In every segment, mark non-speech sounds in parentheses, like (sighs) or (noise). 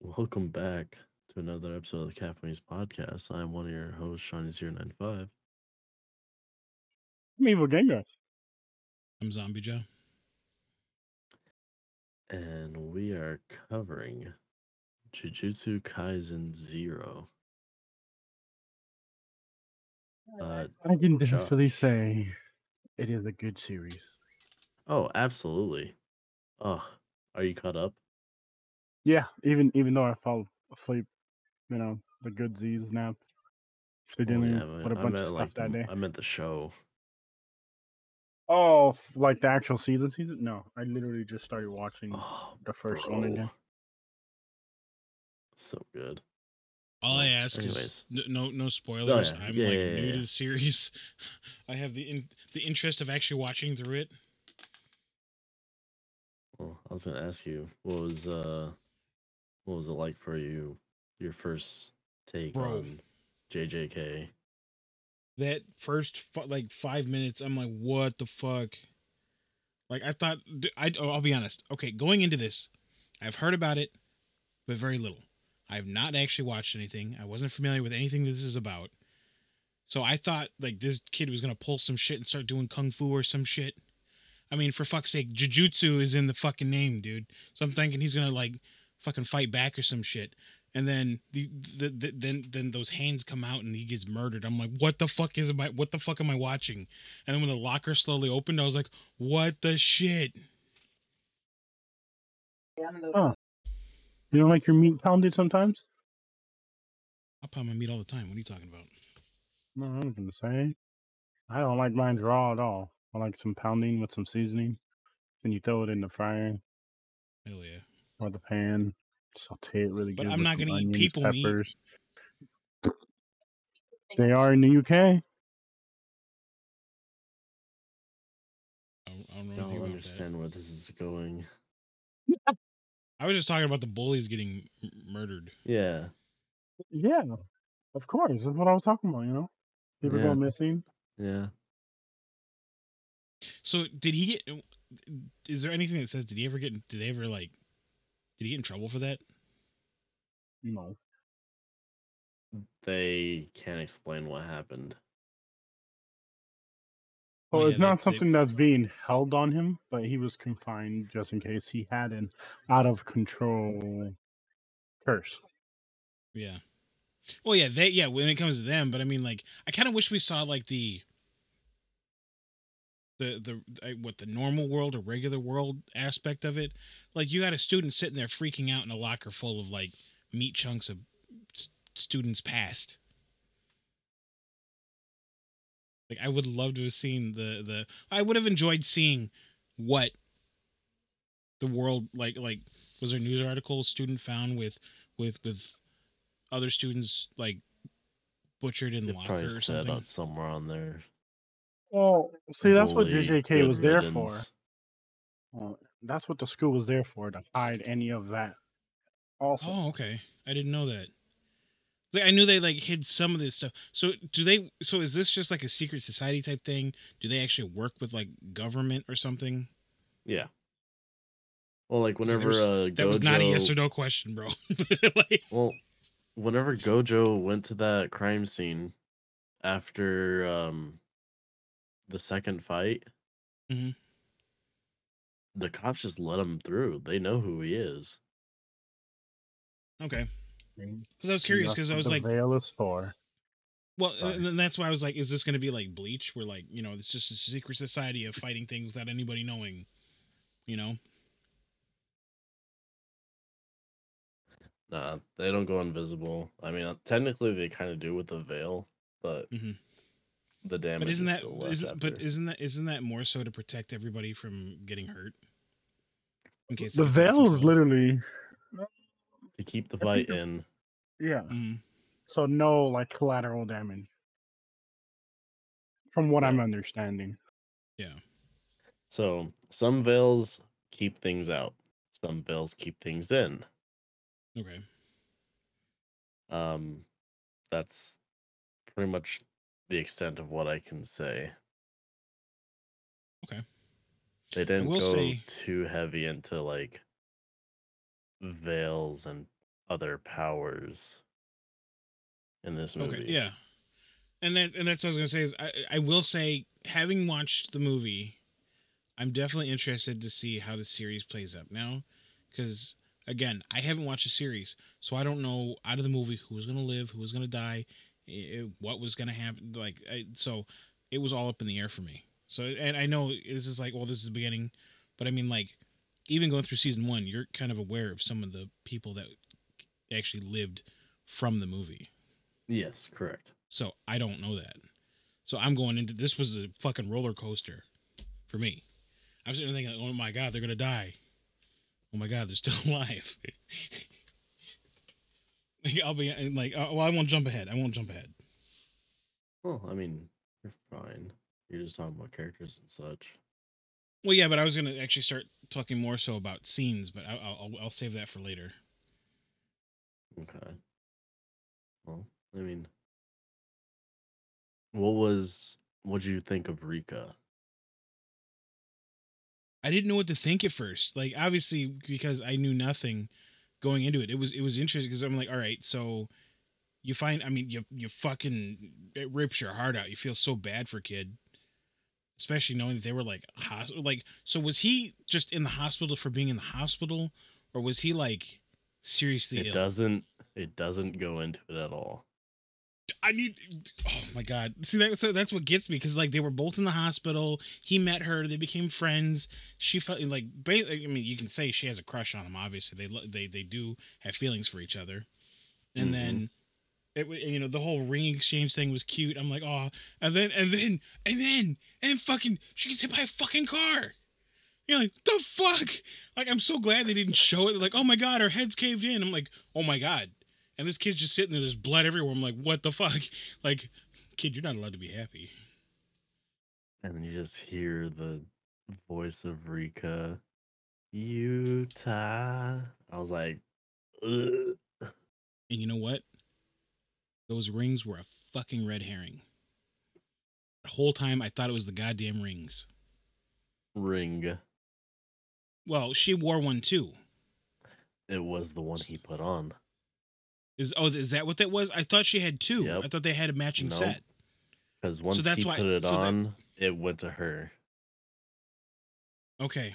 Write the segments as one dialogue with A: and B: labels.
A: Welcome back to another episode of the Caffeinated Weebs Podcast. I'm one of your hosts, seany095.
B: I'm Evil Gengar.
C: I'm Zombie Jah.
A: And we are covering Jujutsu Kaisen Zero. Uh,
B: I can
A: Josh.
B: definitely say it is a good series.
A: oh, absolutely. Oh, are you caught up?
B: Yeah, even even though I fell asleep, you know, the good Z's nap. They
A: Oh,
B: didn't
A: yeah, I
B: put a
A: I
B: bunch
A: meant
B: of stuff
A: like
B: that
A: the,
B: day.
A: I meant the show.
B: Oh, f- like the actual season season? No, I literally just started watching
A: Oh,
B: the first one again.
A: So good.
C: All I
A: Well,
C: ask
A: anyways.
C: is n- no no spoilers.
A: Oh, yeah.
C: I'm
A: Yeah,
C: like
A: yeah,
C: new
A: yeah,
C: to
A: yeah.
C: the series. (laughs) I have the in, the interest of actually watching through it.
A: Well, I was gonna ask you, what was uh, what was it like for you? Your first take
C: Bro.
A: on JJK?
C: That first f- like five minutes, I'm like, what the fuck? Like I thought. I oh, I'll be honest. Okay, going into this, I've heard about it, but very little. I have not actually watched anything. I wasn't familiar with anything this is about. So I thought like this kid was gonna pull some shit and start doing kung fu or some shit. I mean, for fuck's sake, jujutsu is in the fucking name, dude. So I'm thinking he's gonna like fucking fight back or some shit. And then the, the, the then then those hands come out and he gets murdered. I'm like, what the fuck is my what the fuck am I watching? And then when the locker slowly opened, I was like, what the shit?
B: Oh. You don't like your meat pounded sometimes?
C: I pound my meat all the time. What are you talking about?
B: No, I'm gonna say. I don't like mine raw at all. I like some pounding with some seasoning. Then you throw it in the fryer
C: Hell yeah.
B: Or the pan. Saute it really
C: But
B: good.
C: I'm
B: with
C: not gonna eat
B: onions,
C: people meat.
B: peppers. They are in the UK.
C: I don't, I don't know
A: I
C: anything
A: don't
C: about
A: understand where this is going.
C: I was just talking about the bullies getting m- murdered.
A: Yeah,
B: Yeah, of course. That's what I was talking about. You know, people
A: Yeah.
B: go missing.
A: yeah.
C: So did he get? Is there anything that says did he ever get? Did they ever like? Did he get in trouble for that?
B: No.
A: They can't explain what happened.
B: well,
C: Oh,
B: it's not
C: they- they-
B: something that's being held on him, but he was confined just in case he had an out of control curse.
C: Yeah. Well, yeah, they yeah. When it comes to them, but I mean, like, I kind of wish we saw like the the the uh, what the normal world or regular world aspect of it. Like, you had a student sitting there freaking out in a locker full of like meat chunks of s- students past. Like, I would love to have seen the the. I would have enjoyed seeing what the world like like was there a news article a student found with with with other students like butchered in
A: It
C: locker or
A: said
C: something.
A: somewhere on there.
B: Well, see, that's what
A: bully,
B: JJK was there for.
A: riddance.
B: Well, that's what the school was there for to hide any of that. Also,
C: Oh, okay. I didn't know that. Like, I knew they like hid some of this stuff. So do they? So is this just like a secret society type thing? Do they actually work with like government or something?
A: Yeah. Well, like whenever
C: was-
A: uh,
C: That was not a yes or no question, bro. (laughs) like,
A: Well, whenever Gojo went to that crime scene after um the second fight,
C: Mhm.
A: the cops just let him through. They know who he is.
C: okay. Because I was curious. Because I
B: what
C: was
B: the
C: like,
B: veil is for.
C: well, and then that's why I was like, is this going to be like Bleach, where like you know it's just a secret society of fighting things without anybody knowing, you know?
A: Nah, they don't go invisible. I mean, uh, technically they kind of do with the veil, but
C: Mhm.
A: The damage
C: But isn't
A: is
C: that
A: still left
C: isn't, but isn't that isn't that more so to protect everybody from getting hurt? In case
B: The
C: it gets out of
B: veil is literally,
A: to keep the
B: I
A: fight in.
B: yeah.
C: Mhm.
B: So no like collateral damage, from what
A: Yeah.
B: I'm understanding.
C: Yeah.
A: So some veils keep things out. Some veils keep things in.
C: Okay.
A: Um, that's pretty much the extent of what I can say.
C: Okay.
A: They didn't go
C: say-
A: too heavy into like veils and other powers in this movie.
C: Okay, yeah, and that and that's what I was gonna say is I I will say having watched the movie, I'm definitely interested to see how the series plays up now, because again I haven't watched the series, so I don't know out of the movie who was gonna live, who was gonna die, i- i- what was gonna happen. Like I, so, it was all up in the air for me. So and I know this is like well this is the beginning, but I mean like even going through season one, you're kind of aware of some of the people that actually lived from the movie.
A: Yes, correct.
C: So I don't know that. So I'm going into this was a fucking roller coaster for me. I'm sitting there thinking, oh my god, they're gonna die. Oh my god, they're still (laughs) alive. Like, (laughs) I'll be like, uh, well, I won't jump ahead. I won't jump ahead.
A: Well, I mean, you're fine. You're just talking about characters and such.
C: Well, yeah, but I was gonna actually start talking more so about scenes, but I, I'll I'll- I'll save that for later.
A: Okay. Well, I mean, what was what do you think of Rika?
C: I didn't know what to think at first. Like obviously because I knew nothing going into it. It was it was interesting because I'm like, all right, so you find I mean you you fucking it rips your heart out. You feel so bad for kid. Especially knowing that they were like hos- like so was he just in the hospital for being in the hospital or was he like seriously
A: It
C: ill?
A: doesn't it doesn't go into it at all.
C: I need. Oh my god! See that so that's what gets me because like they were both in the hospital. He met her. They became friends. She felt like. I mean, you can say she has a crush on him. Obviously, they they they do have feelings for each other. And
A: Mhm.
C: then, it you know the whole ring exchange thing was cute. I'm like, oh, and then and then and then and fucking she gets hit by a fucking car. You're like, the fuck? Like, I'm so glad they didn't show it. Like, oh my god, her head's caved in. I'm like, oh my god. And this kid's just sitting there. There's blood everywhere. I'm like, what the fuck? (laughs) Like, kid, you're not allowed to be happy.
A: And then you just hear the voice of Rika, Yuta. I was like, Ugh.
C: And you know what? Those rings were a fucking red herring. The whole time I thought it was the goddamn rings.
A: ring.
C: Well, she wore one too.
A: It was the one he put on.
C: Is oh, is that what that was? I thought she had two.
A: Yep.
C: I thought they had a matching
A: Nope.
C: set.
A: Because once
C: that's
A: he
C: why-
A: put it
C: so that-
A: on, it went to her.
C: Okay.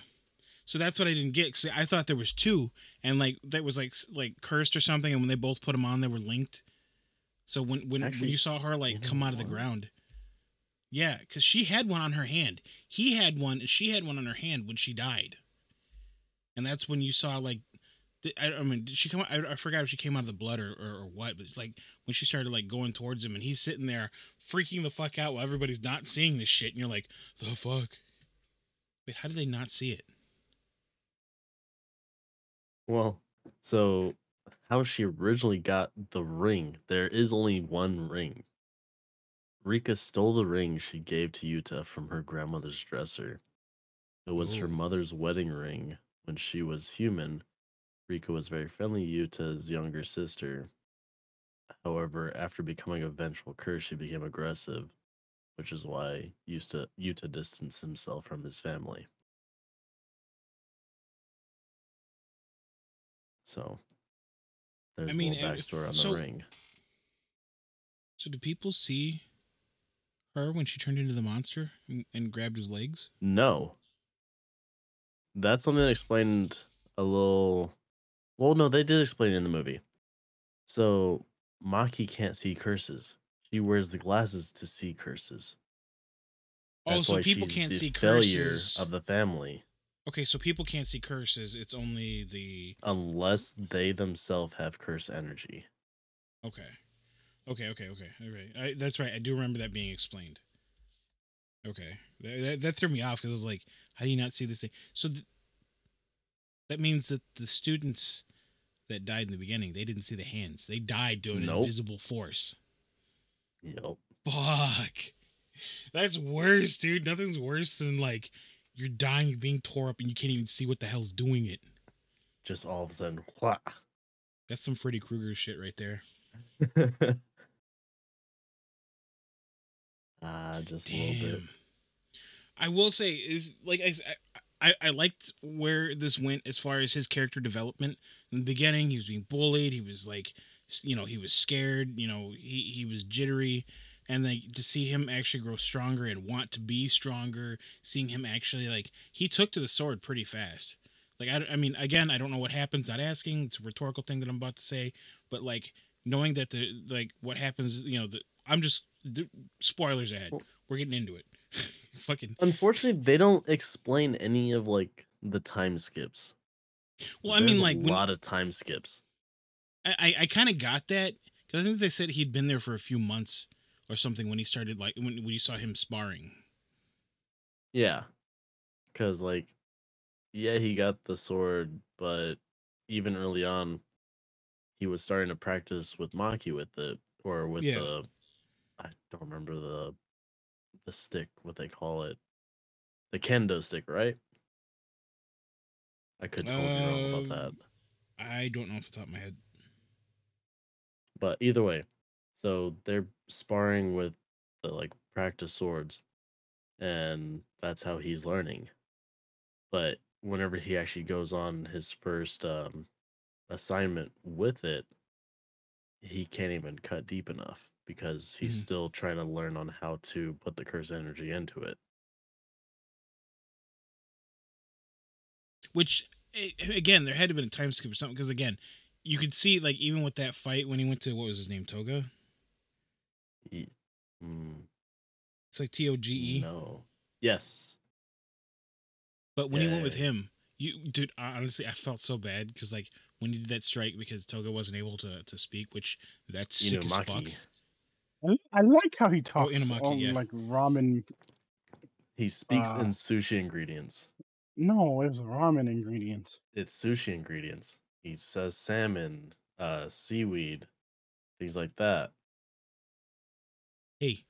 C: So that's what I didn't get. Cause I thought there was two, and like that was like like cursed or something. And when they both put them on, they were linked. So when when,
A: Actually,
C: when you saw her like come out of the ground, yeah, because she had one on her hand. He had one, and she had one on her hand when she died. And that's when you saw like, I, I mean, did she come? out- I, I forgot if she came out of the blood or, or or what. But it's like when she started like going towards him, and he's sitting there freaking the fuck out while everybody's not seeing this shit, and you're like, the fuck. Wait, how did they not see it?
A: Well, so how she originally got the ring, there is only one ring. Rika stole the ring she gave to Yuta from her grandmother's dresser. It was her
C: oh.
A: mother's wedding ring when she was human. Rika was very friendly to Yuta's younger sister. However, after becoming a vengeful curse, she became aggressive, which is why Yuta, Yuta distanced himself from his family. So, there's
C: mean,
A: a backstory on
C: so-
A: the ring.
C: So do people see her when she turned into the monster and, and grabbed his legs?
A: No. That's something that explained a little. Well, no, they did explain it in the movie. So, Maki can't see curses. She wears the glasses to see curses.
C: Oh, so
A: why
C: people
A: she's
C: can't see
A: failure
C: curses.
A: of the family
C: Okay, so people can't see curses. It's only the
A: unless they themselves have curse energy.
C: okay, okay, okay, okay. Okay, I, that's right. I do remember that being explained. Okay, that, that, that threw me off because I was like, how do you not see this thing? So th- that means that the students that died in the beginning, they didn't see the hands. They died to an
A: Nope.
C: invisible force.
A: Yep.
C: Fuck. That's worse, dude. Nothing's worse than like you're dying, you're being tore up, and you can't even see what the hell's doing it.
A: Just all of a sudden, wha-
C: That's some Freddy Krueger shit right there. (laughs)
A: Ah, just a little bit.
C: Damn. I will say is like I, I I, liked where this went as far as his character development. In the beginning, he was being bullied. He was like, you know, he was scared. You know, he he was jittery, and like to see him actually grow stronger and want to be stronger. Seeing him actually like he took to the sword pretty fast. Like I, I mean, again, I don't know what happens. Not asking. It's a rhetorical thing that I'm about to say, but like knowing that the like what happens, you know, the I'm just the, spoilers ahead. We're getting into it. (laughs) Fucking
A: Unfortunately, they don't explain any of like the time skips.
C: well, I
A: There's
C: mean,
A: a
C: like when,
A: lot of time skips.
C: I I, I kind of got that because I think they said he'd been there for a few months or something when he started like when when you saw him sparring.
A: Yeah, because like, yeah, he got the sword, but even early on, he was starting to practice with Maki with it, or with
C: Yeah.
A: the, I don't remember the, the stick, what they call it, the kendo stick, right? I could totally be wrong about that.
C: Um, I don't know off the top of my head.
A: But either way, so they're sparring with the like practice swords, and that's how he's learning. But whenever he actually goes on his first um, assignment with it, he can't even cut deep enough because he's
C: Mhm.
A: still trying to learn on how to put the curse energy into it.
C: Which eh, again, there had to have been a time skip or something because again, you could see like even with that fight when he went to what was his name Toge.
A: He, mm,
C: It's like T O G E.
A: no. Yes.
C: But when he went with him, you dude, honestly, I felt so bad because like when he did that strike because Toge wasn't able to to speak, which that's sick as fuck.
A: Inumaki.
B: I, I like how he talks
C: Inumaki,
B: on
C: yeah.
B: like ramen.
A: He speaks
B: Uh,
A: in sushi ingredients.
B: No, it's ramen ingredients.
A: it's sushi ingredients. He says salmon, uh, seaweed, things like that.
C: Hey,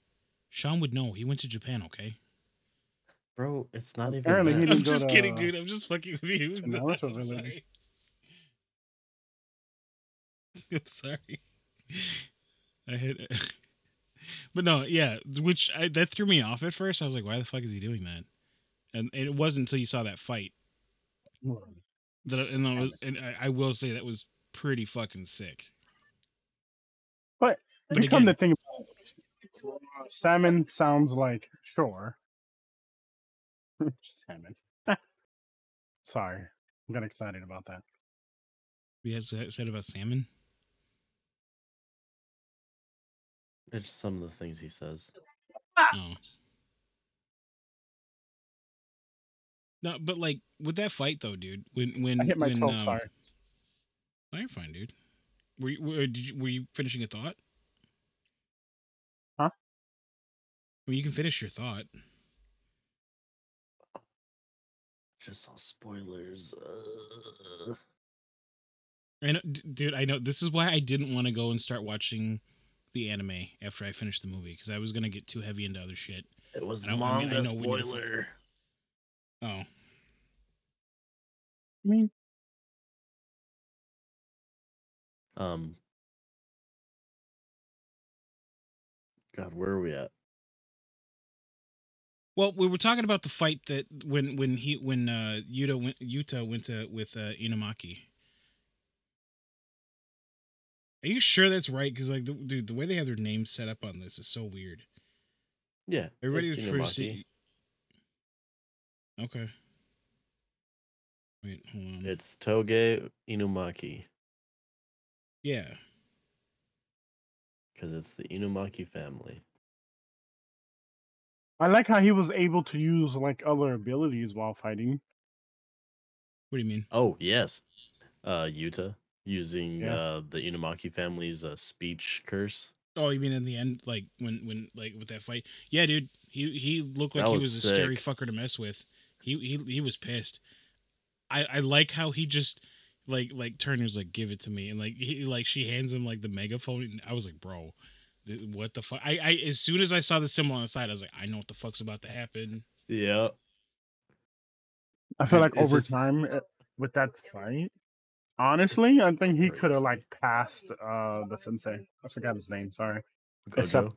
C: Sean would know. He went to Japan, okay?
A: Bro, it's not even.
B: Apparently he
C: I'm
B: go
C: just kidding, dude. I'm just fucking with you.
B: to Naruto
C: I'm
B: Village. (laughs)
C: sorry. I'm sorry. (laughs) (laughs) I had, but no, yeah. Which I, that threw me off at first. I was like, "Why the fuck is he doing that?" And, and it wasn't until you saw that fight that, and, I was, and I, I will say that was pretty fucking sick.
B: But
C: But
B: come to think about it, salmon sounds like shore. (laughs) salmon. (laughs) Sorry, I got excited about that.
C: We had said about salmon.
A: It's just some of the things he says.
C: Oh. No, but like with that fight though, dude. When when
B: I hit my
C: when,
B: toe.
C: um,
B: sorry.
C: No, you're fine, dude. Were you, were, did you, were you finishing a thought?
B: Huh?
C: Well, you can finish your thought.
A: Just saw spoilers. Uh,
C: I know, d- dude. I know this is why I didn't want to go and start watching the anime after I finished the movie because I was gonna get too heavy into other shit.
A: it was
C: I don't- I mean, I
A: manga
C: know we to-
A: spoiler.
C: Oh,
B: I mean,
A: Um. God, where are we at?
C: well, we were talking about the fight that when when he when uh Yuta went Yuta went to with uh Inumaki. Are you sure that's right? Because like, the, dude, the way they have their names set up on this is so weird.
A: Yeah,
C: Everybody
A: it's
C: refers to. Okay. Wait, hold on.
A: It's Toge Inumaki
C: yeah.
A: because it's the Inumaki family.
B: I like how he was able to use like other abilities while fighting.
C: What do you mean?
A: Oh yes, uh, Yuta using
B: Yeah.
A: uh the Inumaki family's uh, speech curse.
C: Oh, you mean in the end, like when when like with that fight? Yeah, dude. He he looked like
A: That
C: he
A: was
C: was a scary fucker to mess with. He he he was pissed. I I like how he just like like Turner's like give it to me and like he like she hands him like the megaphone and I was like, bro, what the fuck? I I as soon as I saw the symbol on the side, I was like, I know what the fuck's about to happen.
A: Yeah,
B: I feel like
A: it's
B: over
A: just-
B: time uh, with that fight, honestly, I think he could have like passed uh the sensei. I forgot his name. Sorry. Except-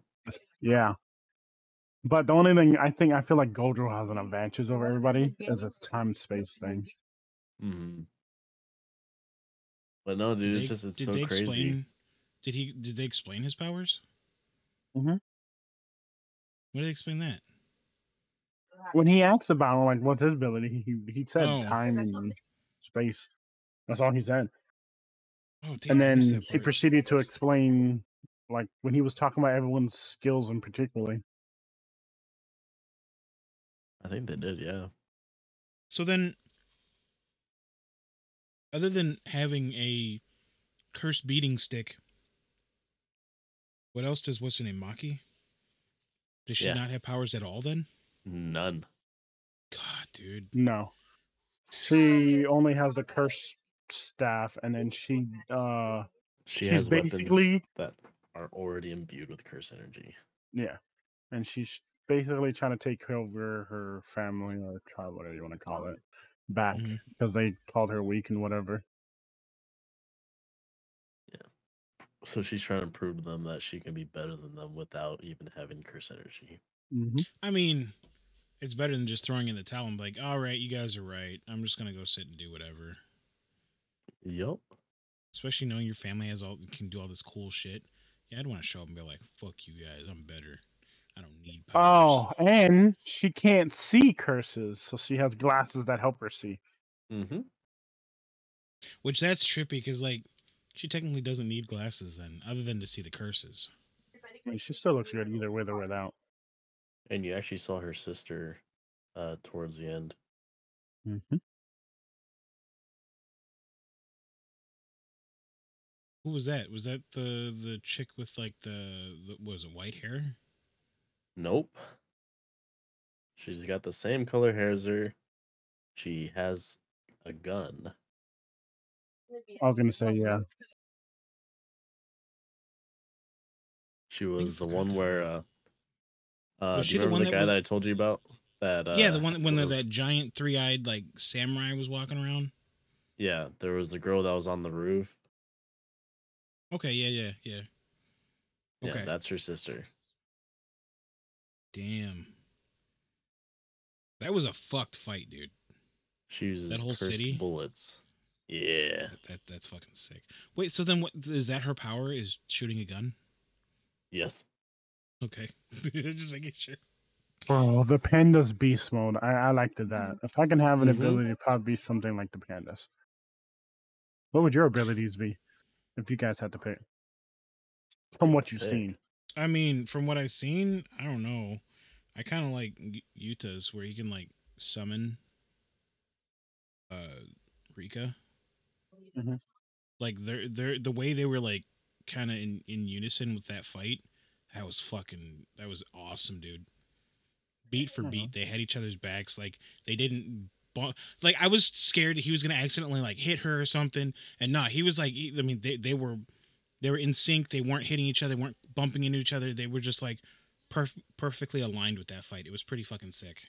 B: Yeah, But the only thing I think I feel like Gojo has an advantage over everybody is its time space thing.
A: Mm-hmm. But no, dude,
C: Did
A: it's
C: they,
A: just it's
C: did
A: so
C: they
A: crazy.
C: explain? Did he? Did they explain his powers?
B: Mm-hmm.
C: What did they explain that?
B: When he asks about like what's his ability, he he said
C: Oh.
B: time and space. That's all he said.
C: Oh, damn,
B: and then he proceeded to explain like when he was talking about everyone's skills in particularly.
A: I think they did, yeah.
C: So then, other than having a cursed beating stick, what else does what's her name Maki? Does she
A: Yeah.
C: not have powers at all? Then,
A: None.
C: God, dude.
B: No. She only has the curse staff and then she uh
A: She
B: She's
A: has
B: basically-
A: that are already imbued with curse energy.
B: yeah. And she's basically trying to take over her family or tribe, whatever you want to call it, back because they called her weak and whatever.
A: Yeah, so she's trying to prove to them that she can be better than them without even having curse energy.
B: hmm
C: I mean, it's better than just throwing in the towel and be like, all right, you guys are right. I'm just gonna go sit and do whatever.
A: Yup.
C: Especially knowing your family has all can do all this cool shit. Yeah, I'd want to show up and be like, fuck you guys, I'm better. I don't need powers.
B: Oh, and she can't see curses, so she has glasses that help her see.
A: Mm-hmm.
C: Which that's trippy because like she technically doesn't need glasses then, other than to see the curses.
B: I mean, she still looks good either with or without.
A: And you actually saw her sister uh towards the end.
B: hmm
C: Who was that? Was that the the chick with like the, the what was it white hair?
A: Nope. She's got the same color hair as her. She has a gun.
B: I was gonna say yeah.
A: She was the one where uh uh
C: Was
A: do
C: she
A: you
C: the
A: remember
C: one
A: the
C: that
A: guy
C: was-
A: that I told you about? That uh
C: yeah, the one when the,
A: was-
C: that giant three eyed like samurai was walking around.
A: Yeah, there was the girl that was on the roof.
C: Okay, yeah, yeah, yeah.
A: Yeah,
C: Okay.
A: that's her sister.
C: Damn. That was a fucked fight, dude.
A: She uses
C: whole city?
A: bullets. Yeah.
C: That, that that's fucking sick. Wait, so then what is that her power is shooting a gun?
A: Yes.
C: Okay. (laughs) Just making sure.
B: Bro, the pandas beast mode. I, I liked it that. If I can have an
A: Mhm.
B: ability, it'd probably be something like the pandas. What would your abilities be if you guys had to pick? From what you've seen.
C: I mean, from what I've seen, I don't know. I kind of like Y- Yuta's where you can like summon uh Rika.
B: Mhm.
C: Like they're they're the way they were like kind of in in unison with that fight. That was fucking that was awesome, dude. Beat for
B: Mhm.
C: beat, they had each other's backs. Like they didn't. Like I was scared that he was gonna accidentally like hit her or something, and not. He was like, I mean, they they were they were in sync. They weren't hitting each other, They weren't bumping into each other. They were just like perf- perfectly aligned with that fight. It was pretty fucking sick.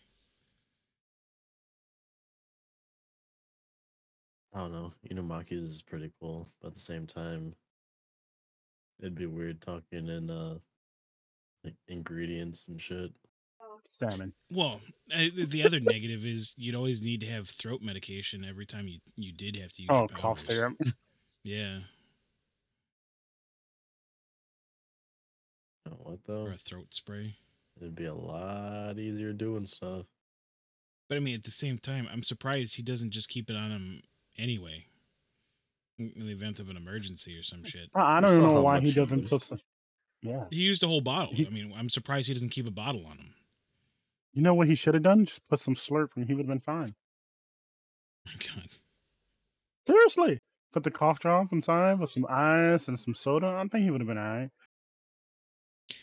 A: I don't know. Inumaki's is pretty cool, but at the same time, it'd be weird talking in uh like ingredients and shit.
B: Salmon.
C: Well, uh, the other negative is you'd always need to have throat medication every time you you did have to use.
B: Oh,
C: your
B: cough syrup. (laughs)
C: Yeah,
A: You know what though?
C: or a throat spray.
A: It'd be a lot easier doing stuff.
C: But I mean, at the same time, I'm surprised he doesn't just keep it on him anyway, in in the event of an emergency or some shit.
B: I I don't know why he
A: he
B: doesn't
A: was-
B: put some. Yeah.
C: He used a whole bottle.
B: He-
C: I mean, I'm surprised he doesn't keep a bottle on him.
B: You know what he should have done? Just put some slurp and he would have been fine.
C: My God.
B: Seriously. Put the cough drop inside with some ice and some soda. I think he would have been alright.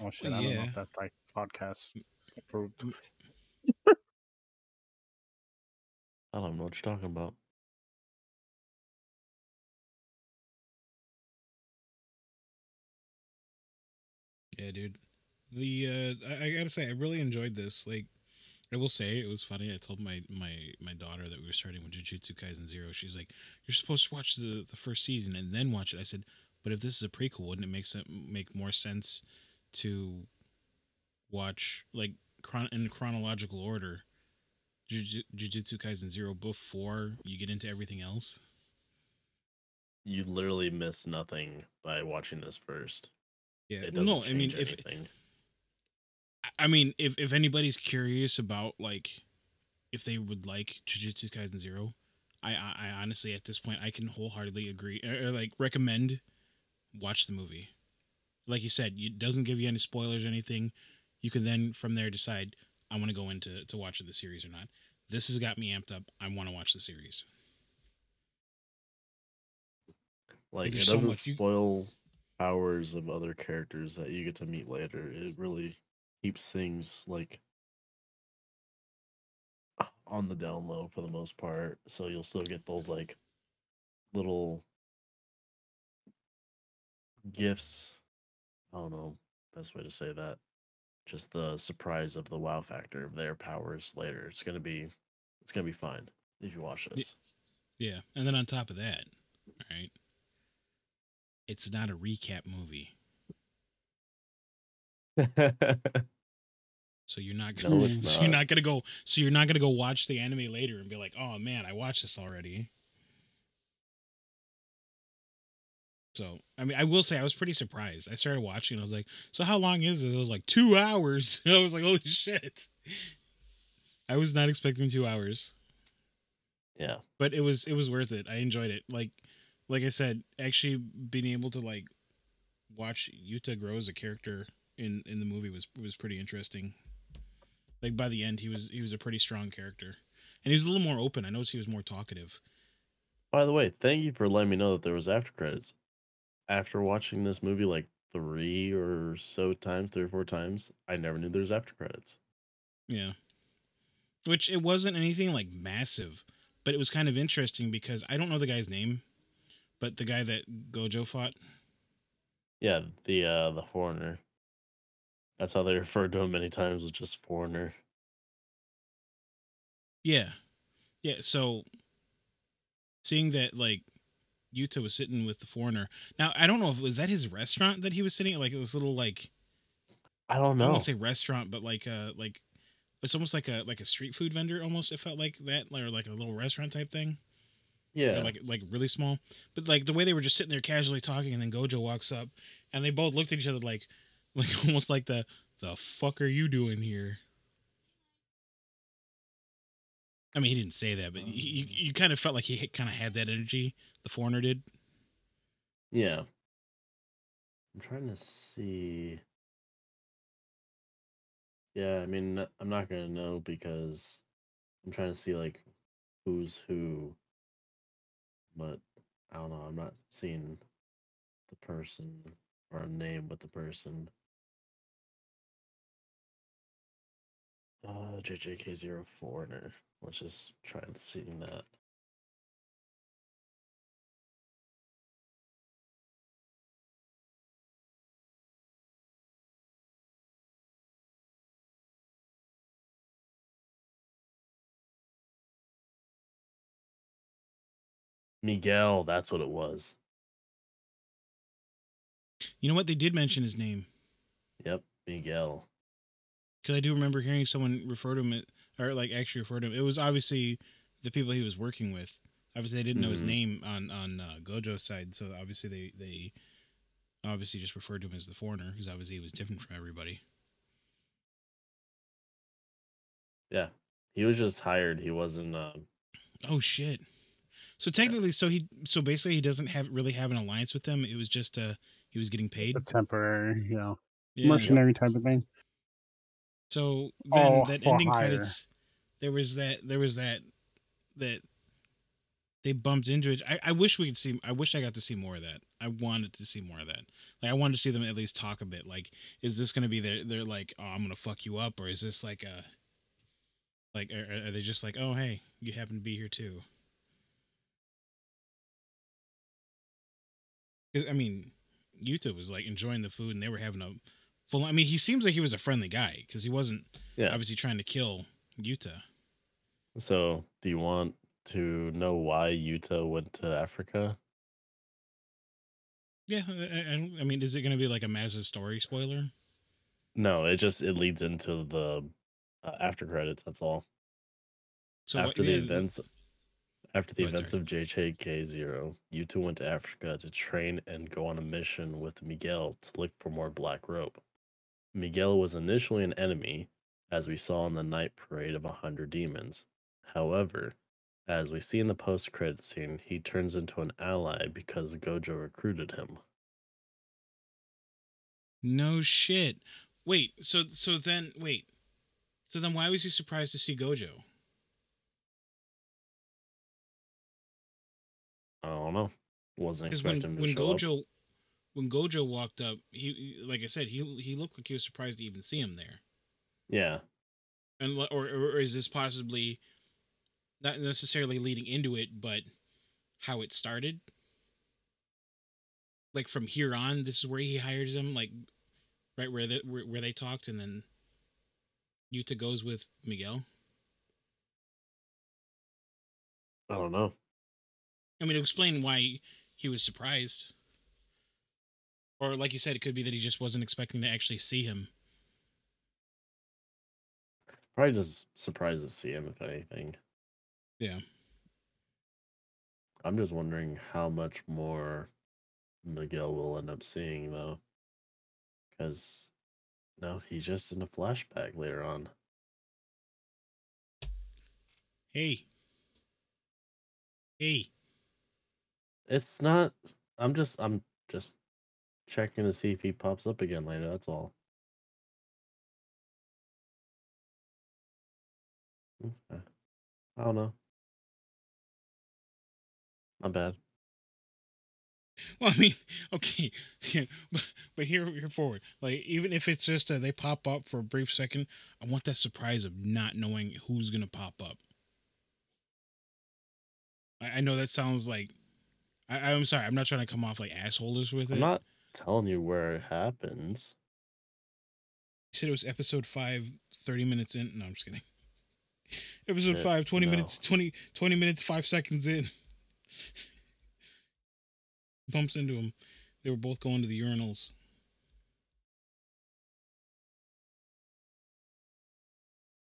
B: Oh shit,
C: Well,
B: I don't know if that's like podcast approved. (laughs)
A: I don't know what you're talking about.
C: Yeah, dude. The uh I, I gotta say, I really enjoyed this. Like I will say it was funny. I told my my my daughter that we were starting with Jujutsu Kaisen Zero. She's like, "You're supposed to watch the the first season and then watch it." I said, "But if this is a prequel, wouldn't it make sen- make more sense to watch like chron- in chronological order, Juju- Jujutsu Kaisen Zero before you get into everything else.
A: You literally miss nothing by watching this first.
C: Yeah,
A: It doesn't
C: no, I mean
A: change
C: if
A: anything.
C: I- mean if if anybody's curious about like if they would like Jujutsu Kaisen Zero, I I, I honestly at this point I can wholeheartedly agree or, or, like recommend watch the movie. Like you said, it doesn't give you any spoilers or anything. You can then from there decide I want to go into to watch the series or not. This has got me amped up. I want to watch the series.
A: Like it
C: there's so
A: doesn't
C: much you-
A: spoil powers of other characters that you get to meet later. It really keeps things like on the down low for the most part. So you'll still get those like little gifts. I don't know best way to say that. Just the surprise of the wow factor of their powers later. It's gonna be it's gonna be fine if you watch this.
C: Yeah, and then on top of that, all right, it's not a recap movie, (laughs) so you're not gonna.
A: No, (laughs)
C: so you're
A: not.
C: not gonna go. So you're not gonna go watch the anime later and be like, "Oh man, I watched this already." So I mean, I will say I was pretty surprised. I started watching. and I was like, "So how long is it?" It was like two hours. (laughs) I was like, "Holy shit!" I was not expecting two hours
A: yeah.
C: but it was it was worth it. I enjoyed it. Like like I said, actually being able to like watch Yuta grow as a character in in the movie was was pretty interesting. Like by the end, he was he was a pretty strong character, and he was a little more open. I noticed he was more talkative.
A: By the way, thank you for letting me know that there was after credits. After watching this movie like three or so times, three or four times, I never knew there was after credits.
C: Yeah, which it wasn't anything like massive, but it was kind of interesting because I don't know the guy's name, but the guy that Gojo fought.
A: Yeah, the uh the foreigner. That's how they referred to him many times was just foreigner.
C: Yeah. Yeah. So seeing that like Yuta was sitting with the foreigner. Now I don't know if was that his restaurant that he was sitting at, like this little like
A: I don't
C: I don't
A: know.
C: want to say restaurant, but like uh like it's almost like a like a street food vendor almost it felt like that or like a little restaurant type thing
A: yeah.
C: like like really small but like the way they were just sitting there casually talking and then gojo walks up and they both looked at each other like like (laughs) almost like the the fuck are you doing here i mean he didn't say that but um. you, you, you kind of felt like he kind of had that energy the foreigner did
A: yeah. I'm trying to see. Yeah, I mean, I'm not gonna know because I'm trying to see like who's who, but I don't know. I'm not seeing the person or a name with the person. Uh, JJK0 Foreigner. Let's just try and seeing that. Miguel, that's what it was.
C: you know what they did mention his name
A: Yep, Miguel.
C: Because i do remember hearing someone refer to him or like actually refer to him it was obviously the people he was working with obviously they didn't know his
A: Mhm.
C: name on on uh, gojo's side so obviously they they obviously just referred to him as the foreigner because obviously he was different from everybody
A: Yeah, he was just hired. He wasn't. Um,
C: oh shit so technically so he so basically he doesn't have really have an alliance with them it was just uh he was getting paid
B: A temporary, you know,
C: Yeah.
B: mercenary type of thing.
C: So then
B: Oh,
C: that ending
B: hire.
C: credits, there was that there was that that they bumped into it. I, I wish we could see. I wish I got to see more of that. I wanted to see more of that. Like I wanted to see them at least talk a bit. Like, is this going to be their? They're like, oh, I'm going to fuck you up, or is this like a like? Are, are they just like, oh, hey, you happen to be here too? I mean, Yuta was like enjoying the food, and they were having a full. I mean, he seems like he was a friendly guy because he wasn't
A: yeah.
C: obviously trying to kill Yuta.
A: So, do you want to know why Yuta went to Africa?
C: Yeah, I, I, mean, is it going to be like a massive story spoiler?
A: No, it just it leads into the Uh, after credits, that's all.
C: So what-
A: after the
C: yeah,
A: events after the events of JJK Zero, Yuta went to Africa to train and go on a mission with Miguel to look for more black rope. Miguel was initially an enemy, as we saw in the night parade of a hundred demons. However, as we see in the post credit scene, he turns into an ally because Gojo recruited him.
C: No shit. Wait, so so then wait. So then why was he surprised to see Gojo?
A: I don't know. Wasn't
C: when
A: expecting him to
C: when
A: show up.
C: When Gojo walked up, he he- like I said, he he looked like he was surprised to even see him there.
A: Yeah.
C: And or or is this possibly not necessarily leading into it, but how it started? Like from here on, this is where he hires him, like right where the, where, where they talked, and then Yuta goes with Miguel.
A: I don't know.
C: I mean, to explain why he was surprised. Or, like you said, it could be that he just wasn't expecting to actually see him.
A: Probably just surprised to see him, if anything.
C: Yeah.
A: I'm just wondering how much more Miguel will end up seeing, though. Because, no, he's just in a flashback later on.
C: Hey. Hey.
A: It's not. I'm just. I'm just checking to see if he pops up again later. That's all. Okay. I don't know. Not bad.
C: Well, I mean, (laughs) okay, yeah, but, but here, here forward, like even if it's just uh, they pop up for a brief second, I want that surprise of not knowing who's gonna pop up. I, I know that sounds like, I, I'm sorry, I'm not trying to come off like assholes with it.
A: I'm not telling you where it happens.
C: You said it was episode 5, 30 minutes in. No, I'm just kidding. (laughs) Episode
A: Shit,
C: five, 20
A: no.
C: minutes, 20, 20 minutes, five seconds in. (laughs) Bumps into him. They were both going to the urinals.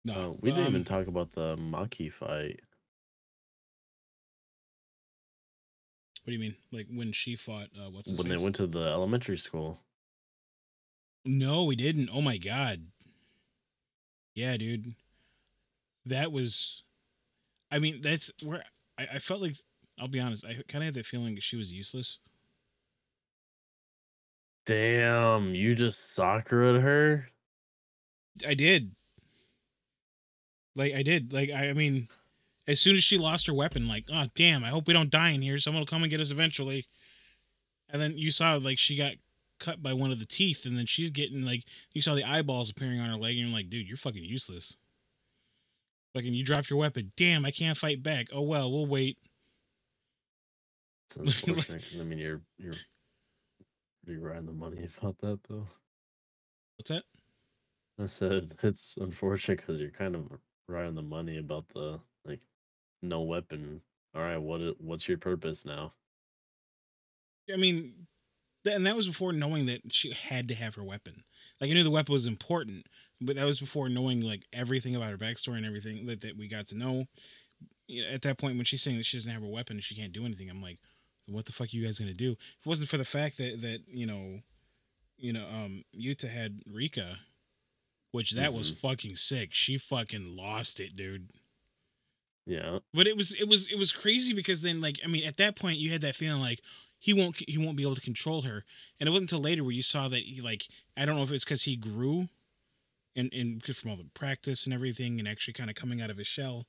C: No,
A: Uh, we didn't
C: um,
A: even talk about the Maki fight.
C: What do you mean? Like when she fought? Uh, what's
A: when
C: face?
A: they went to the elementary school.
C: No, we didn't. Oh my god. Yeah, dude. That was. I mean, that's where I, I felt like. I'll be honest. I kind of had that feeling she was useless.
A: Damn, you just soccer at her?
C: I did. Like I did. Like I, I mean, as soon as she lost her weapon, like, oh damn, I hope we don't die in here. Someone will come and get us eventually. And then you saw like she got cut by one of the teeth, and then she's getting like you saw the eyeballs appearing on her leg, and you're like, dude, you're fucking useless. Fucking, you dropped your weapon. Damn, I can't fight back. Oh well, we'll wait.
A: It's (laughs) unfortunate. 'cause, I mean, you're you're pretty right on the money about that, though.
C: What's that?
A: I said it's unfortunate because you're kind of right on the money about the no weapon. All right, what what's your purpose now?
C: I mean, th- and that was before knowing that she had to have her weapon. Like I knew the weapon was important, but that was before knowing like everything about her backstory and everything that, that we got to know. You know, at that point, when she's saying that she doesn't have her weapon and she can't do anything, I'm like, what the fuck are you guys gonna do? If it wasn't for the fact that that you know, you know, um, Yuta had Rika, which that was fucking sick. She fucking lost it, dude.
A: Yeah,
C: But it was it was it was crazy because then like I mean at that point you had that feeling like he won't he won't be able to control her, and it wasn't until later where you saw that he like I don't know if it's because he grew, and and because from all the practice and everything and actually kind of coming out of his shell,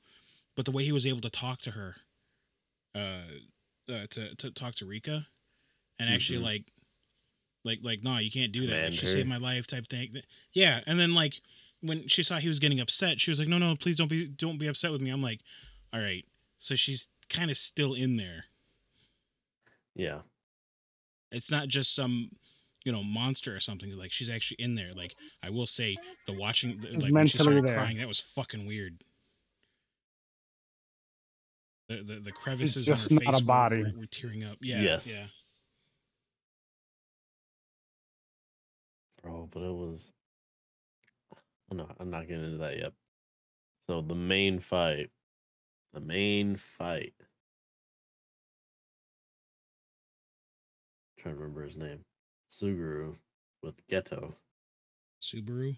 C: but the way he was able to talk to her, uh, uh to to talk to Rika, and actually
A: Mhm.
C: like. Like, like, no, you can't do that. Like, she saved my life, type thing. Yeah, and then like when she saw he was getting upset, she was like, "No, no, please don't be, don't be upset with me." I'm like, all right. So she's kind of still in there.
A: yeah.
C: It's not just some, you know, monster or something. Like she's actually in there. Like I will say, the watching, the, like when she started
B: there.
C: crying, that was fucking weird. The the, the crevices
B: just
C: on her
B: not a
C: face were-
B: body.
C: Were, were tearing up. Yeah.
A: Yes.
C: Yeah.
A: Bro, but it was. I'm not. I'm not getting into that yet. So the main fight, the main fight. trying to remember his name. Suguru with Geto.
C: Subaru.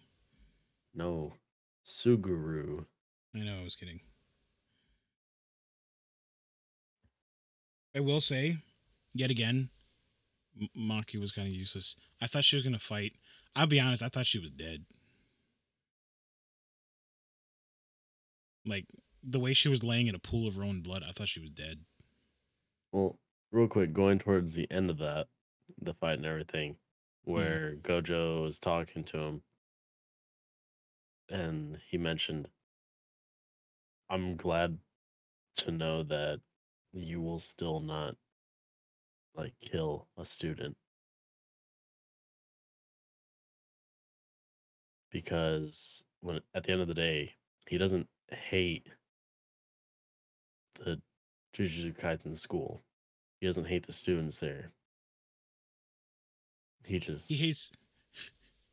A: No, Suguru.
C: I know, I was kidding. I will say, yet again, M- Maki was kind of useless. I thought she was gonna fight. I'll be honest, I thought she was dead. Like the way she was laying in a pool of her own blood, I thought she was dead.
A: Well, real quick, going towards the end of that, the fight and everything, mm-hmm. where Gojo was talking to him, and he mentioned, "I'm glad to know that you will still not like kill a student." Because when at the end of the day, he doesn't hate the Jujutsu Kaisen school. He doesn't hate the students there. He just
C: He hates.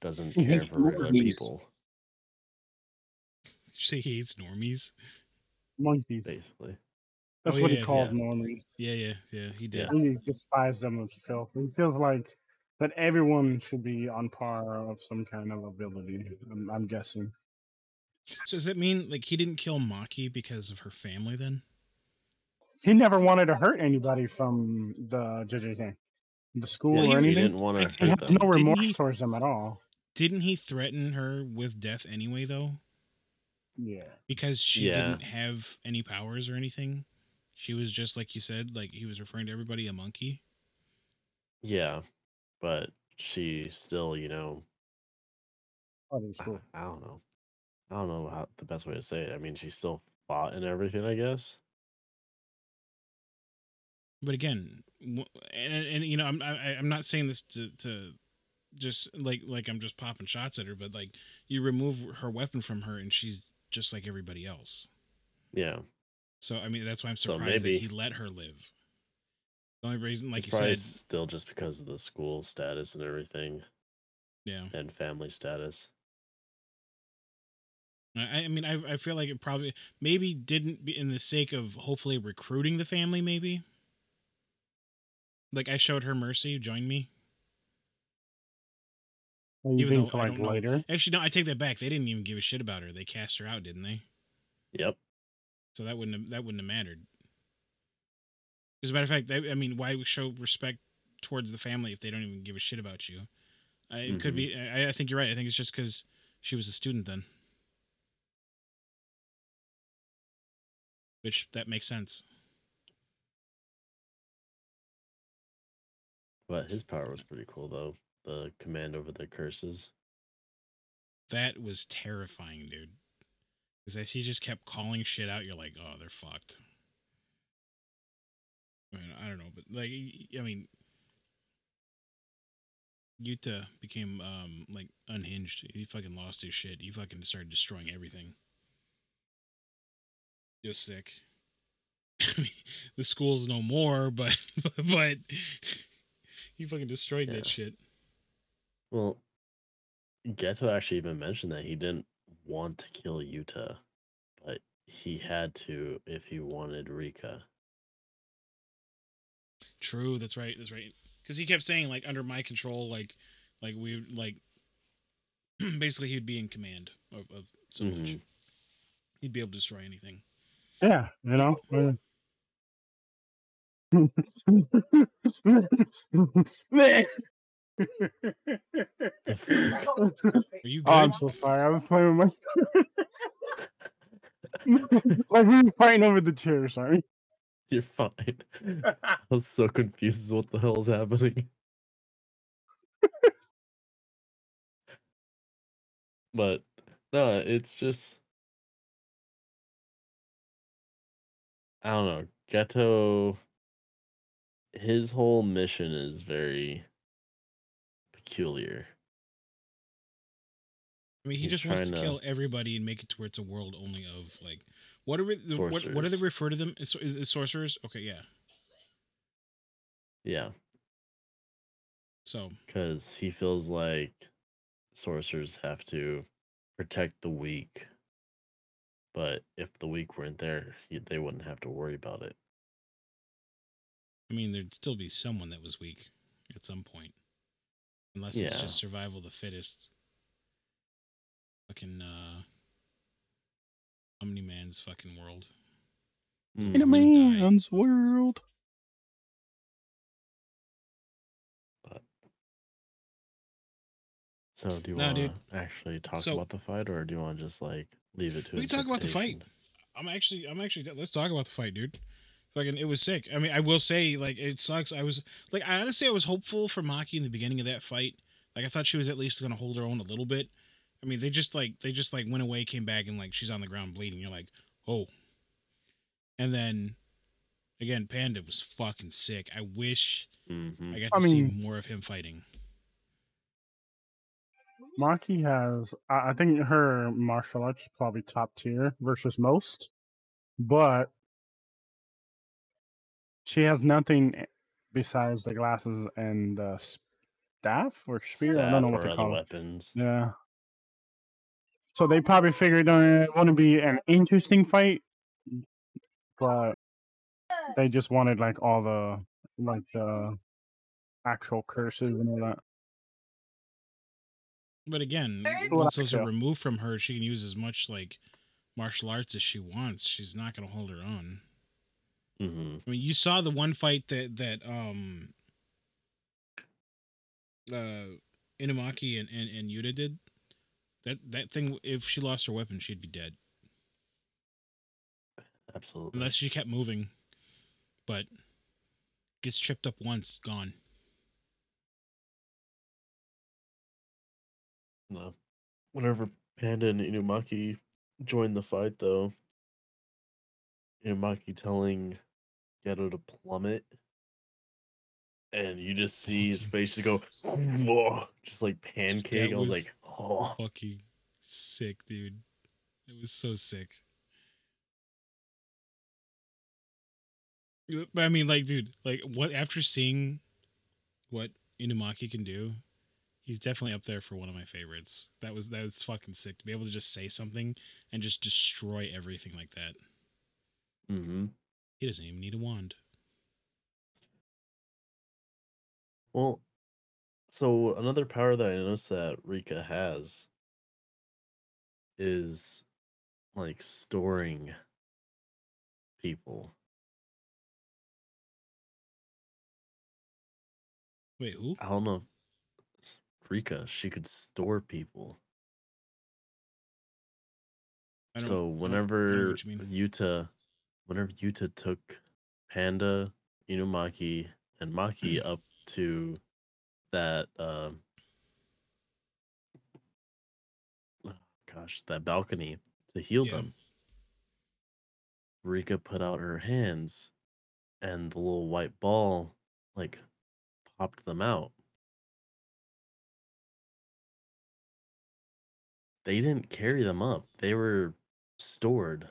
A: doesn't (laughs)
B: he
A: care
B: hates
A: for regular
B: normies.
A: people,
C: Did you say he hates normies?
B: Monkeys.
A: basically.
B: That's
C: Oh,
B: what
C: yeah,
B: he called
A: yeah.
B: normies.
C: Yeah, yeah, yeah. He did.
A: Yeah.
B: He despises them as filth. He feels like that everyone should be on par of some kind of ability. I'm, I'm guessing.
C: So does that mean like he didn't kill Maki because of her family? Then
B: He never wanted to hurt anybody from the JJK, the school
A: Yeah,
C: he-
B: or
A: he
B: anything.
A: didn't want to
B: He
A: hurt
B: has
A: them.
B: no
C: Didn't
B: remorse
C: he-
B: towards them at all.
C: didn't he threaten her with death anyway? Though
B: Yeah.
C: because she
A: Yeah.
C: didn't have any powers or anything. She was just like you said, like he was referring to everybody a monkey.
A: Yeah, but she still, you know,
B: Oh, that's
A: I,
B: cool.
A: I don't know. I don't know how the best way to say it. I mean, she still fought and everything, I guess.
C: But again, and, and you know, I'm I, I'm not saying this to to just like like I'm just popping shots at her, but like you remove her weapon from her and she's just like everybody else.
A: Yeah,
C: So I mean, that's why I'm
A: So
C: surprised
A: maybe-
C: that he let her live. The only reason, like
A: it's
C: you said,
A: still just because of the school status and everything
C: yeah.
A: and family status.
C: I, I mean, I I feel like it probably maybe didn't be in the sake of hopefully recruiting the family. Maybe like I showed her mercy, join me.
B: Well, you
C: Even
B: think
C: though
B: like
C: don't know.
B: later?
C: Actually, no, I take that back. They didn't even give a shit about her. They cast her out, didn't they?
A: Yep.
C: So that wouldn't have, that wouldn't have mattered. As a matter of fact, that, I mean, why show respect towards the family if they don't even give a shit about you? I, it could be. Mm-hmm. I, I think you're right. I think it's just because she was a student then, which that makes sense.
A: But his power was pretty cool though. The command over the curses.
C: That was terrifying, dude. Because as he just kept calling shit out, you're like, oh, they're fucked. I mean, I don't know, but like, I mean, Yuta became um like unhinged. He fucking lost his shit. He fucking started destroying everything. Just sick. (laughs) the school's no more, but (laughs) but he fucking destroyed
A: Yeah.
C: that shit.
A: Well, Geto actually even mentioned that he didn't want to kill Yuta, but he had to if he wanted Rika.
C: True, that's right, that's right. Because he kept saying like under my control, like like we like (clears throat) basically he'd be in command of, of so much.
A: Mhm.
C: He'd be able to destroy anything.
B: Yeah, you know.
C: Are you good?
B: Oh, I'm so sorry. I was playing with my. Stuff. (laughs) Like we were fighting over the chair. Sorry.
A: You're fine. I was so confused as what the hell is happening. (laughs) but no, it's just I don't know. Geto his whole mission is very peculiar.
C: I mean, he
A: he's
C: just wants to
A: to-
C: kill everybody and make it to where it's a world only of like what are we, what, what do they refer to them? Is, is, is sorcerers? Okay, yeah.
A: Yeah,
C: So
A: because he feels like sorcerers have to protect the weak But if the weak weren't there, he, they wouldn't have to worry about it.
C: I mean, there'd still be someone that was weak at some point, unless it's just survival of the fittest. Fucking uh, Omni Man's fucking world.
A: Mm.
B: In a man's world.
A: So do you
C: No,
A: want to actually talk
C: So-
A: about the fight, or do you want to just like leave it to?
C: We can talk about the fight. I'm actually, I'm actually. Let's talk about the fight, dude. Fucking, it was sick. I mean, I will say, like, it sucks. I was like, I honestly, I was hopeful for Maki in the beginning of that fight. Like, I thought she was at least gonna hold her own a little bit. I mean, they just like, they just like went away, came back, and like, she's on the ground bleeding. You're like, oh. And then, again, Panda was fucking sick. I wish
A: Mhm.
C: I got
B: I
C: to see more of him fighting.
B: Maki has, I I think her martial arts is probably top tier versus most, but she has nothing besides the glasses and the staff or spear. I don't know what
A: or
B: to
A: other
B: call it.
A: weapons.
B: Yeah. So they probably figured uh, it wouldn't be an interesting fight, but they just wanted like all the like the actual curses and all that.
C: But again, once those are removed from her, she can use as much like martial arts as she wants. She's not gonna hold her own.
A: Hmm
C: I mean, you saw the one fight that that um uh Inumaki and, and, and Yuta did. That that thing if she lost her weapon, she'd be dead.
A: Absolutely.
C: Unless she kept moving. But gets tripped up once, gone.
A: No. Whenever Panda and Inumaki joined the fight, though, Inumaki telling Geto to plummet, and you just see his face just go, (laughs) "Whoa," just like pancake. I was,
C: was-
A: like, oh,
C: Fucking sick, dude. It was so sick. But I mean, like, dude, like, what after seeing what Inumaki can do, he's definitely up there for one of my favorites. That was that was fucking sick to be able to just say something and just destroy everything like that.
A: mm-hmm.
C: He doesn't even need a wand.
A: Well, so another power that I noticed that Rika has is like storing people.
C: Wait, who?
A: I don't know. Rika, she could store people.
C: I don't- I
A: So whenever
C: what you mean.
A: Yuta, whenever Yuta took Panda, Inumaki, and Maki (clears throat) up to that, uh, (sighs) oh, gosh, that balcony to heal
C: Yeah.
A: them, Rika put out her hands, and the little white ball like popped them out. They didn't carry them up; they were stored.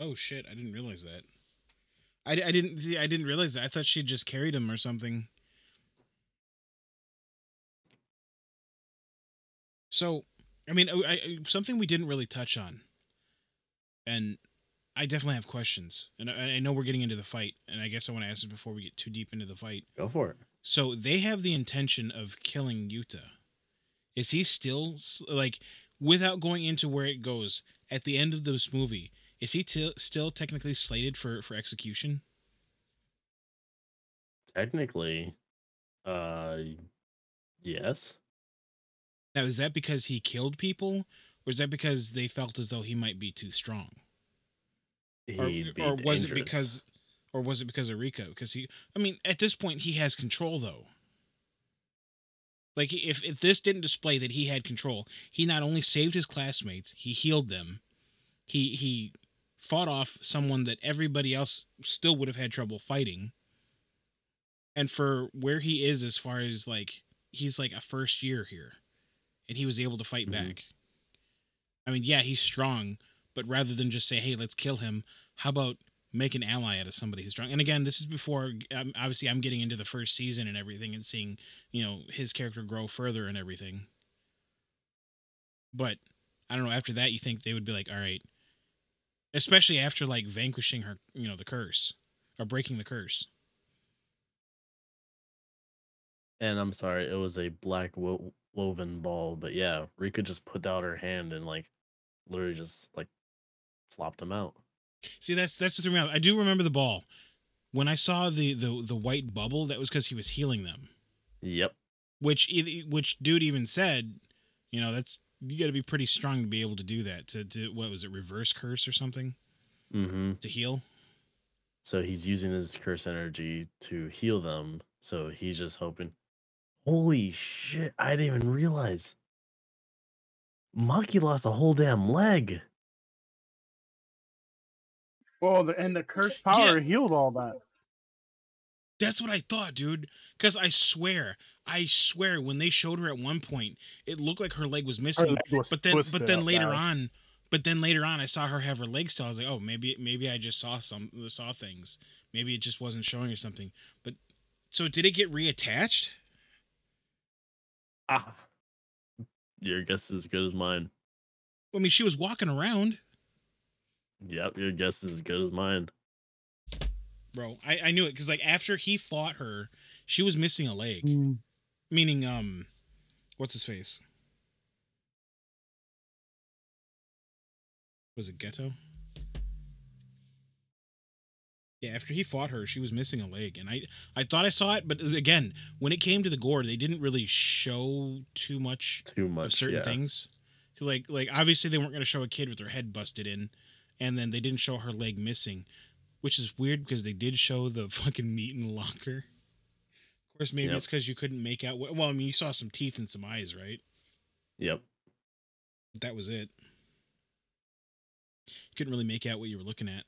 C: Oh shit! I didn't realize that. I, I didn't see. I didn't realize that. I thought she just carried him or something. So, I mean, I, I, something we didn't really touch on, and I definitely have questions, and I, I know we're getting into the fight, and I guess I want to ask this before we get too deep into the fight.
A: Go for it.
C: So they have the intention of killing Yuta. Is he still like, without going into where it goes at the end of this movie? Is he t- still technically slated for for execution?
A: Technically, uh, yes.
C: Now, is that because he killed people, or is that because they felt as though he might be too strong, or, or was it because, or was it because of Rika? Because he, I mean, at this point, he has control though. Like if if this didn't display that he had control, he not only saved his classmates, he healed them, he he fought off someone that everybody else still would have had trouble fighting. And for where he is as far as like he's like a first year here and he was able to fight
A: Mhm.
C: back. I mean, yeah, he's strong, but rather than just say, "Hey, let's kill him," how about make an ally out of somebody who's strong? And again, this is before um, obviously I'm getting into the first season and everything and seeing, you know, his character grow further and everything. But I don't know, after that you think they would be like, "All right, especially after like vanquishing her, you know, the curse or breaking the curse.
A: And I'm sorry, it was a black wo- woven ball, but yeah, Rika just put out her hand and like literally just like flopped him out.
C: See, that's that's the thing. about- I do remember the ball. When I saw the the the white bubble, that was because he was healing them.
A: Yep.
C: Which which dude even said, you know, that's you got to be pretty strong to be able to do that. To, to what was it, reverse curse or something
A: Mm-hmm.
C: to heal?
A: So he's using his curse energy to heal them. So he's just hoping. Holy shit! I didn't even realize. Maki lost a whole damn leg.
B: Well, the and the curse power healed all that.
C: That's what I thought, dude. Because I swear, I swear, when they showed her at one point, it looked like her leg was missing.
B: leg was
C: but then, but then later
B: bad.
C: on, but then later on, I saw her have her leg still. I was like, oh, maybe, maybe I just saw some, saw things. Maybe it just wasn't showing or something. But so did it get reattached?
A: Ah. Your guess is as good as mine.
C: I mean, she was walking around,
A: Yep, your guess is as good as mine.
C: bro. I, I knew it because like after he fought her, she was missing a leg.
B: Mm.
C: Meaning, um, what's his face? Was it Geto? Yeah, after he fought her, she was missing a leg, and I I thought I saw it, but again, when it came to the gore, they didn't really show too much
A: Too much of
C: certain
A: yeah.
C: things. Like like obviously they weren't going to show a kid with their head busted in, and then they didn't show her leg missing, which is weird because they did show the (laughs) fucking meat in the locker. Course, maybe
A: Yep.
C: it's because you couldn't make out. What, well, I mean, you saw some teeth and some eyes, right?
A: Yep.
C: That was it. You couldn't really make out what you were looking at.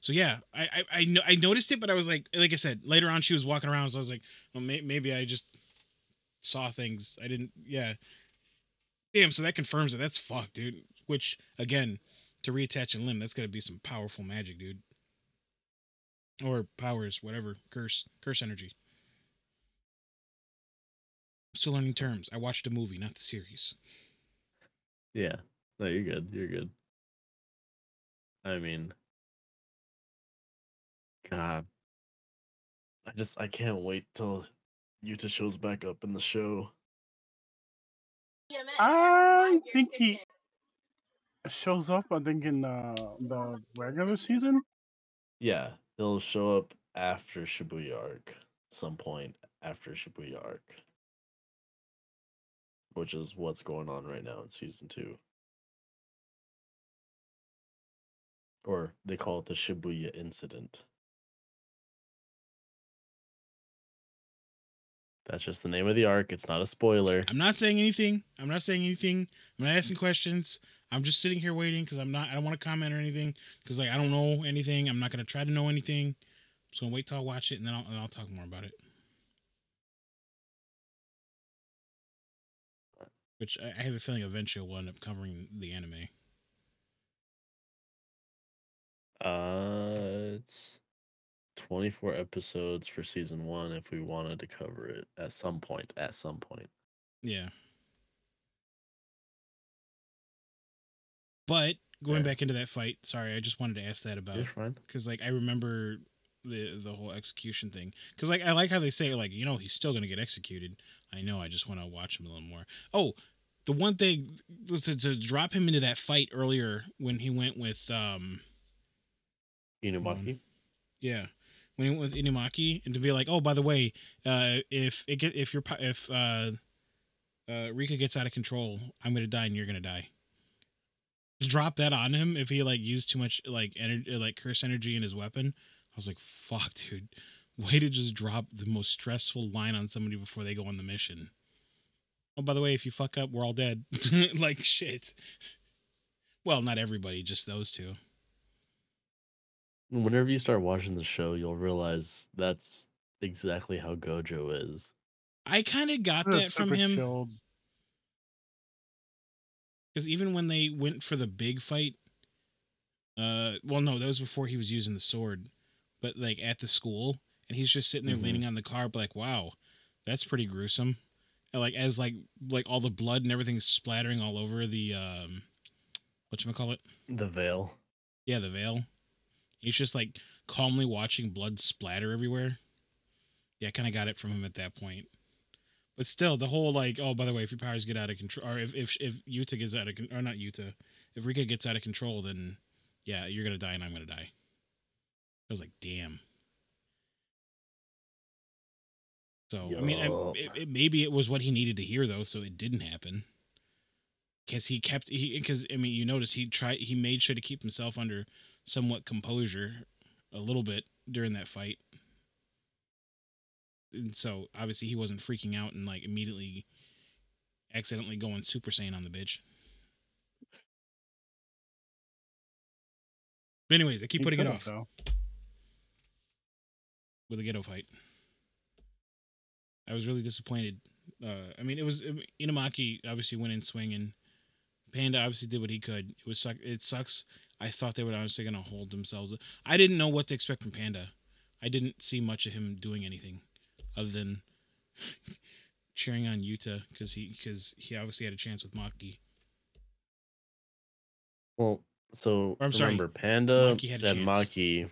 C: So yeah, I I I, no, I noticed it, but I was like, like I said, later on she was walking around, so I was like, well, may, maybe I just saw things. I didn't. Yeah. Damn. So that confirms it. That's fucked, dude. Which again, to reattach a limb, that's got to be some powerful magic, dude. Or powers, whatever. Curse, curse energy. Still learning terms. I watched a movie, not the series.
A: Yeah. No, you're good. You're good. I mean, God, I just I can't wait till Yuta shows back up in the show.
B: I think he shows up. I think in uh, the regular season.
A: Yeah, he'll show up after Shibuya arc, some point after Shibuya arc, which is what's going on right now in season two. Or they call it the Shibuya incident. That's just the name of the arc. It's not a spoiler.
C: I'm not saying anything. I'm not saying anything. I'm not asking questions. I'm just sitting here waiting because I'm not. I don't want to comment or anything because like I don't know anything. I'm not gonna try to know anything. I'm just gonna wait till I watch it and then I'll, and I'll talk more about it. Which I have a feeling eventually we'll end up covering the anime.
A: Uh, it's 24 episodes for season one if we wanted to cover it at some point. At some point.
C: Yeah. But going
A: Yeah.
C: back into that fight, sorry, I just wanted to ask that about because like I remember the the whole execution thing because like I like how they say like you know he's still gonna get executed. I know. I just want to watch him a little more. Oh, the one thing to, to drop him into that fight earlier when he went with um
A: Inumaki.
C: yeah when he went with Inumaki and to be like oh by the way uh if it get if you're if uh uh Rika gets out of control I'm gonna die and you're gonna die. Drop that on him if he like used too much like energy like curse energy in his weapon. I was like, fuck, dude. Way to just drop the most stressful line on somebody before they go on the mission. Oh, by the way, if you fuck up, we're all dead. (laughs) like shit. Well, not everybody, just those two.
A: Whenever you start watching the show, you'll realize that's exactly how Gojo is.
C: I kind of got that from him because even when they went for the big fight, uh, well, no, that was before he was using the sword, but like at the school, and he's just sitting there
A: Mhm.
C: leaning on the car, like, wow, that's pretty gruesome. And like as like like all the blood and everything's splattering all over the um what you call it?
A: The Veil.
C: Yeah, the veil. He's just like calmly watching blood splatter everywhere. Yeah, I kind of got it from him at that point. But still, the whole like, oh, by the way, if your powers get out of control, or if if if Yuta gets out of, con- or not Yuta, if Rika gets out of control, then yeah, you're gonna die and I'm gonna die. I was like, damn. So I mean, I, it, it, maybe it was what he needed to hear though, so it didn't happen. Because he kept he because I mean, you notice he tried he made sure to keep himself under somewhat composure a little bit during that fight. And so obviously he wasn't freaking out and like immediately accidentally going Super Saiyan on the bitch. But anyways, I keep
B: He
C: putting it off
B: though.
C: with a Geto fight. I was really disappointed. Uh, I mean, it was Inumaki obviously went in swinging. Panda obviously did what he could. It was suck. It sucks. I thought they were honestly gonna hold themselves. I didn't know what to expect from Panda. I didn't see much of him doing anything other than (laughs) cheering on Yuta because he because he obviously had a chance with Maki.
A: Well, so
C: Or, I'm sorry,
A: remember, Panda
C: Maki
A: and
C: chance.
A: Maki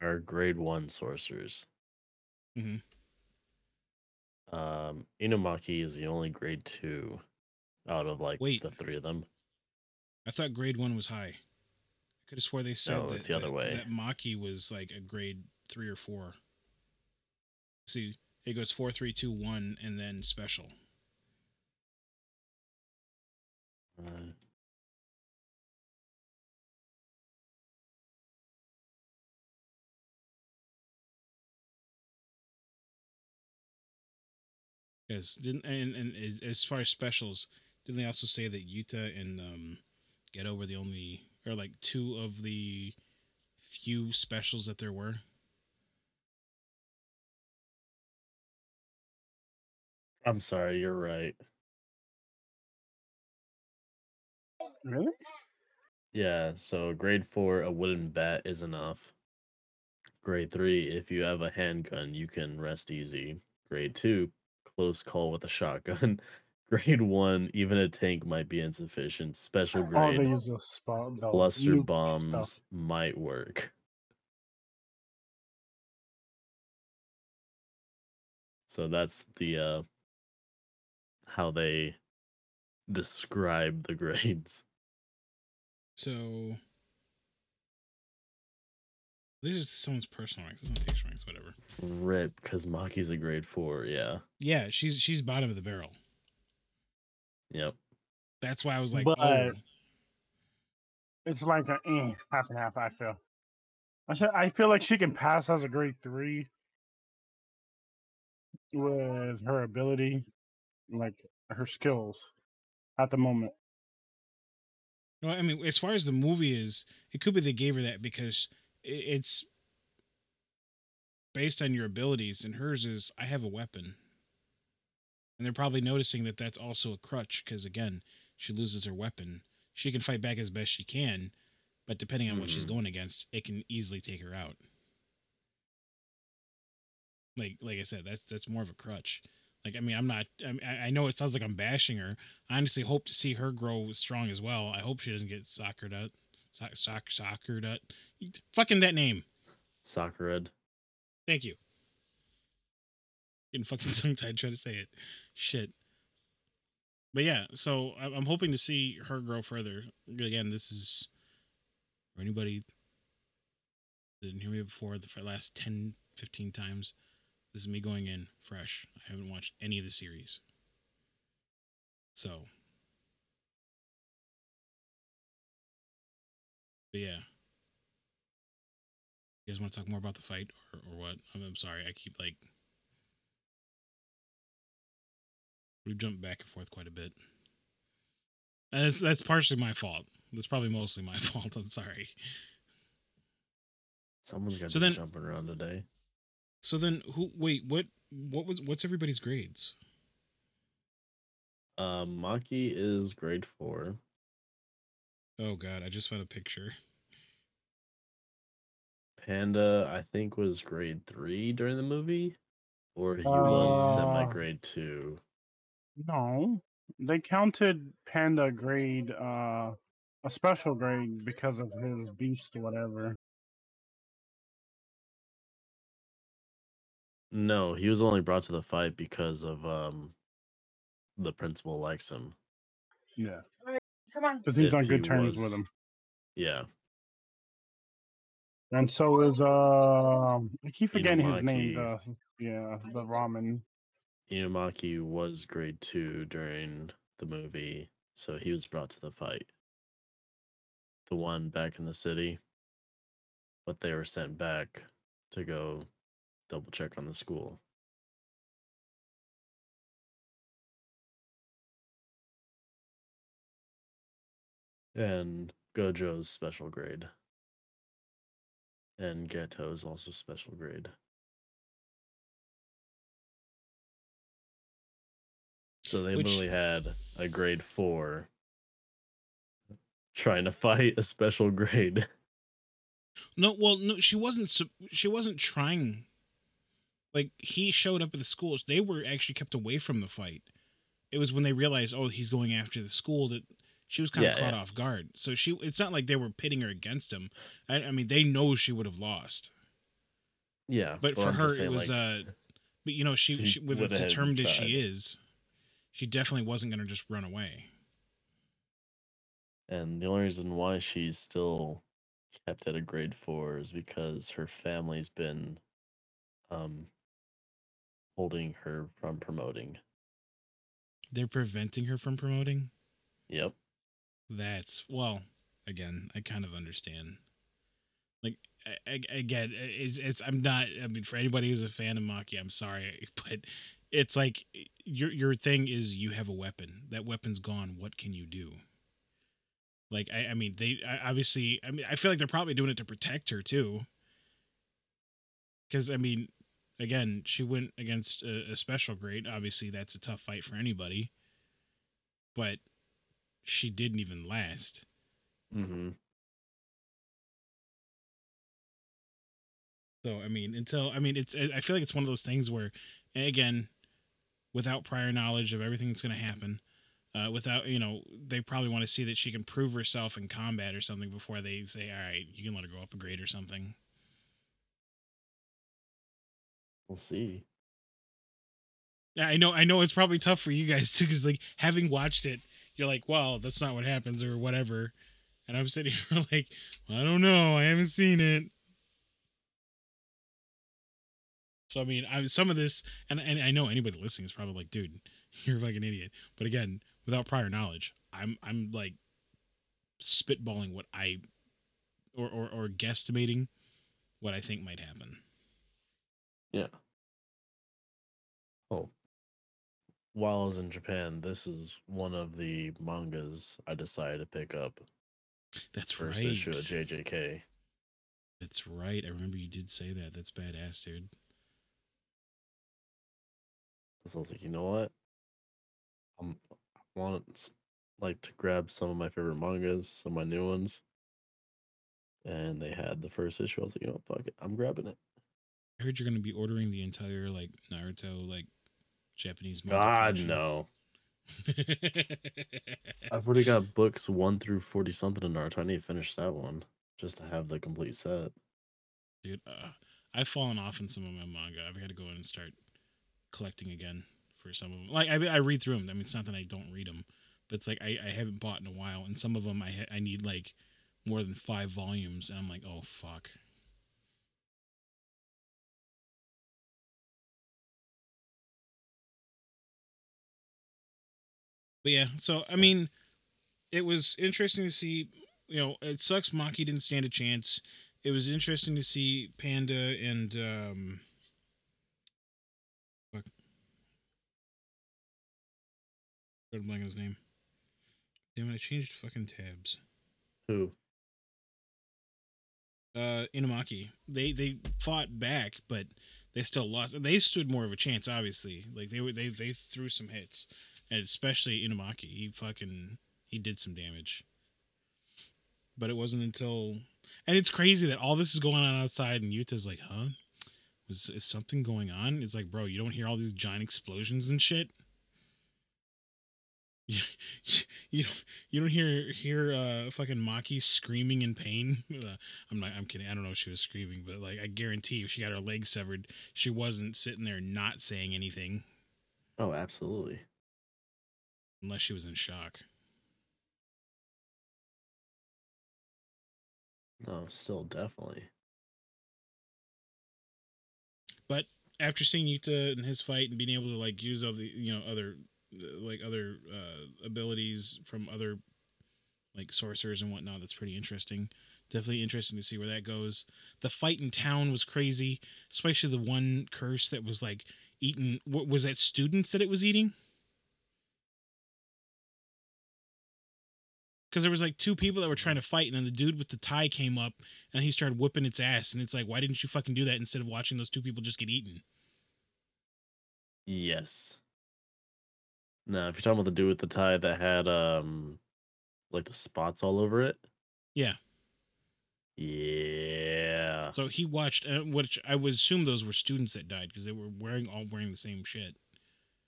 A: are grade one sorcerers.
C: Mhm.
A: Um, Inumaki is the only grade two out of like
C: Wait.
A: the three of them.
C: I thought grade one was high. I could have swore they said
A: No,
C: that,
A: the other
C: that-
A: way.
C: that Maki was like a grade three or four. See, it goes four, three, two, one, and then special.
A: Uh,
C: Yes, didn't and, and as, as far as specials, didn't they also say that Yuta and um, Geto were the only or like two of the few specials that there were?
A: I'm sorry, you're right.
B: Really?
A: Yeah, so grade four, a wooden bat is enough. Grade three, if you have a handgun, you can rest easy. Grade two, close call with a shotgun. (laughs) Grade one, even a tank might be insufficient. Special grade,
B: these are spot the
A: cluster bombs
B: stuff.
A: might work. So that's the uh how they describe the grades.
C: So this is someone's personal ranks. This one takes ranks, whatever.
A: Rip, because Maki's a grade four, yeah.
C: Yeah, she's she's bottom of the barrel.
A: Yep.
C: That's why I was like,
B: But-
C: oh,
B: It's like a eh, half and half. I feel. I said I feel like she can pass as a grade three with her ability, like her skills, at the moment.
C: No, I mean, as far as the movie is, it could be they gave her that because i- it's based on your abilities, and hers is I have a weapon, and they're probably noticing that that's also a crutch because again, she loses her weapon. She can fight back as best she can, but depending on what she's
A: Mhm.
C: going against, it can easily take her out. Like, like I said, that's that's more of a crutch. Like, I mean, I'm not. I, mean, I know it sounds like I'm bashing her, I honestly hope to see her grow strong as well. I hope she doesn't get soccered out. Soc- soc- soccered out. Fucking that name.
A: Soccer
C: Thank you. Getting fucking (laughs) tongue tied trying to say it. Shit. But yeah, so I- I'm hoping to see her grow further. Again, this is for anybody that didn't hear me before the last 10, 15 times. This is me going in fresh. I haven't watched any of the series. So. But yeah. You guys want to talk more about the fight or, or what? I'm, I'm sorry. I keep like. We've jumped back and forth quite a bit. And that's, that's partially my fault. That's probably mostly my (laughs) fault. I'm sorry.
A: Someone's got
C: So
A: to
C: then-
A: be jumping around today.
C: So then, who? Wait, what? What was? What's everybody's grades?
A: Um, Maki is grade four.
C: Oh God, I just found a picture.
A: Panda, I think, was grade three during the movie, or he was semi
B: Uh,
A: grade two.
B: No, they counted Panda grade uh a special grade because of his beast or whatever.
A: No, he was only brought to the fight because of um the principal likes him.
B: Yeah,
D: Come on.
B: because he's
A: If
B: on
A: he
B: good terms
A: was-
B: with him.
A: Yeah.
B: And so is uh, I keep forgetting his name. The yeah, the ramen.
A: Inumaki was grade two during the movie, so he was brought to the fight. The one back in the city. But they were sent back to go double check on the school. And Gojo's special grade. And Geto is also special grade. So they
C: Which-
A: literally had a grade four trying to fight a special grade.
C: No, well, no, she wasn't. She wasn't trying. Like he showed up at the schools. They were actually kept away from the fight. It was when they realized, oh, he's going after the school that she was kind of
A: Yeah,
C: caught
A: yeah.
C: off guard. So she, it's not like they were pitting her against him. I, I mean, they know she would have lost.
A: Yeah,
C: But
A: well,
C: for
A: I'm
C: her, it was.
A: like,
C: uh But you know, she,
A: She
C: she with as determined as she is, she definitely wasn't going to just run away.
A: And the only reason why she's still kept at a grade four is because her family's been um holding her from promoting.
C: They're preventing her from promoting.
A: Yep.
C: That's well, again, I kind of understand. Like I, I, again, it's it's I'm not. I mean, for anybody who's a fan of Maki, I'm sorry, (laughs) but it's like your your thing is you have a weapon. That weapon's gone. What can you do? Like I, I mean, they I, obviously. I mean, I feel like they're probably doing it to protect her too. Because I mean, again, she went against a, a special grade. Obviously, that's a tough fight for anybody. But she didn't even last.
A: Mm-hmm.
C: So I mean, until I mean, it's I feel like it's one of those things where, again, without prior knowledge of everything that's going to happen, uh, without you know, they probably want to see that she can prove herself in combat or something before they say, all right, you can let her go up a grade or something.
A: We'll see.
C: Yeah, I know, I know, it's probably tough for you guys too, because like having watched it, you're like, well, that's not what happens or whatever, and I'm sitting (laughs) here like, I don't know, I haven't seen it. So I mean, I, some of this, and and I know anybody listening is probably like, dude, (laughs) you're a fucking idiot. But again, without prior knowledge, I'm I'm like spitballing what I, or or, or guesstimating what I think might happen.
A: Yeah. While I was in Japan, this is one of the mangas I decided to pick up.
C: That's
A: First
C: right.
A: issue of JJK.
C: That's right. I remember you did say that. That's badass, dude.
A: So I was like, you know what? I'm, I want like to grab some of my favorite mangas, some of my new ones. And they had the first issue. I was like, you know, what, fuck it, I'm grabbing it.
C: I heard you're going to be ordering the entire like Naruto like Japanese. manga
A: God
C: collection.
A: no! (laughs) I've already got books one through forty something in Naruto. I need to finish that one just to have the complete set.
C: dude, uh, I've fallen off in some of my manga. I've got to go in and start collecting again for some of them. Like I, I read through them. I mean, it's not that I don't read them, but it's like I, I haven't bought in a while, and some of them I ha- I need like more than five volumes, and I'm like, oh fuck. But yeah, so I mean, it was interesting to see. You know, it sucks Maki didn't stand a chance. It was interesting to see Panda and um, fuck, a blank on his name. Damn it! I changed fucking tabs.
A: Who?
C: uh Inumaki. They they fought back, but they still lost. They stood more of a chance, obviously. Like they were they they threw some hits, especially Inumaki. He fucking he did some damage. But it wasn't until and it's crazy that all this is going on outside and Yuta's like, huh? Was is something going on? It's like, bro, you don't hear all these giant explosions and shit. (laughs) You, You you don't hear hear uh fucking Maki screaming in pain. (laughs) Uh, I'm not. I'm kidding. I don't know if she was screaming, but like I guarantee, if she got her leg severed, she wasn't sitting there not saying anything
A: Oh, absolutely.
C: Unless she was in shock.
A: No, still definitely.
C: But after seeing Yuta and his fight and being able to like use other you know other like other uh, abilities from other like sorcerers and whatnot, that's pretty interesting. Definitely interesting to see where that goes. The fight in town was crazy, especially the one curse that was like eating. What was that? Students that it was eating. Because there was like two people that were trying to fight, and then the dude with the tie came up and he started whipping its ass, and it's like, why didn't you fucking do that instead of watching those two people just get eaten?
A: Yes. Now, if you're talking about the dude with the tie that had um like the spots all over it.
C: Yeah.
A: Yeah.
C: So he watched, uh, which I would assume those were students that died because they were wearing all wearing the same shit.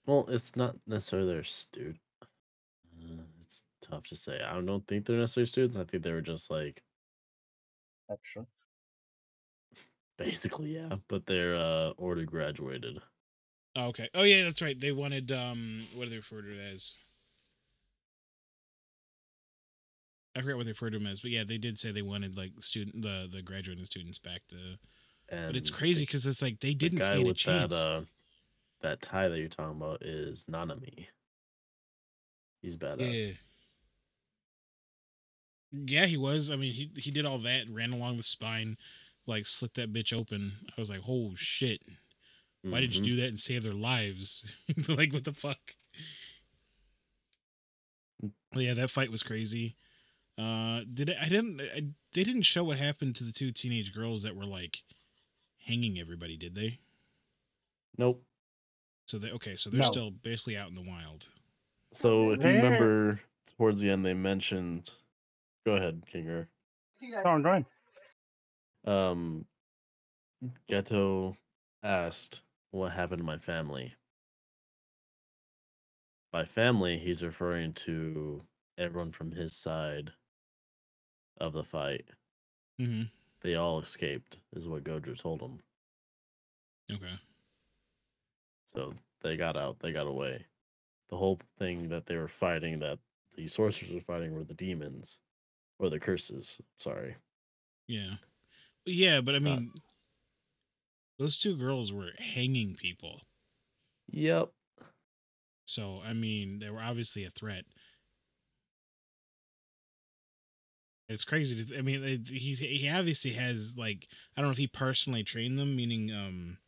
A: Well, it's not necessarily their student. Uh, it's tough to say. I don't think they're necessarily students. I think they were just like
B: Extra. (laughs)
A: basically yeah, but they're uh already graduated.
C: Oh, okay. Oh yeah, that's right. They wanted um, what do they refer to as? I forgot what they referred to them as, but yeah, they did say they wanted like student the the graduating students back to.
A: And
C: But it's crazy because it's like they didn't
A: guy
C: stand a chance.
A: That, uh, that tie that you're talking about is Nanami. He's badass.
C: yeah. Yeah, he was. I mean, he he did all that, ran along the spine, like slit that bitch open. I was like, oh shit. Why did you do that and save their lives? (laughs) like, what the fuck? Well, yeah, that fight was crazy. Uh, did it? I didn't. I, they didn't show what happened to the two teenage girls that were like hanging everybody, did they?
A: Nope.
C: So they okay. So they're
B: No.
C: still basically out in the wild.
A: So if you remember towards the end, they mentioned. Go ahead, Kinger.
B: Oh, go ahead.
A: Um, Geto asked, "What happened to my family?" By family, he's referring to everyone from his side of the fight.
C: Mm-hmm.
A: They all escaped, is what Gojo told him.
C: Okay.
A: So they got out, they got away. The whole thing that they were fighting, that the sorcerers were fighting, were the demons or the curses. Sorry.
C: Yeah. Yeah, but I
A: Uh,
C: mean, those two girls were hanging people.
A: Yep.
C: So I mean, they were obviously a threat. It's crazy. To, I mean, it- he he obviously has like I don't know if he personally trained them, meaning um,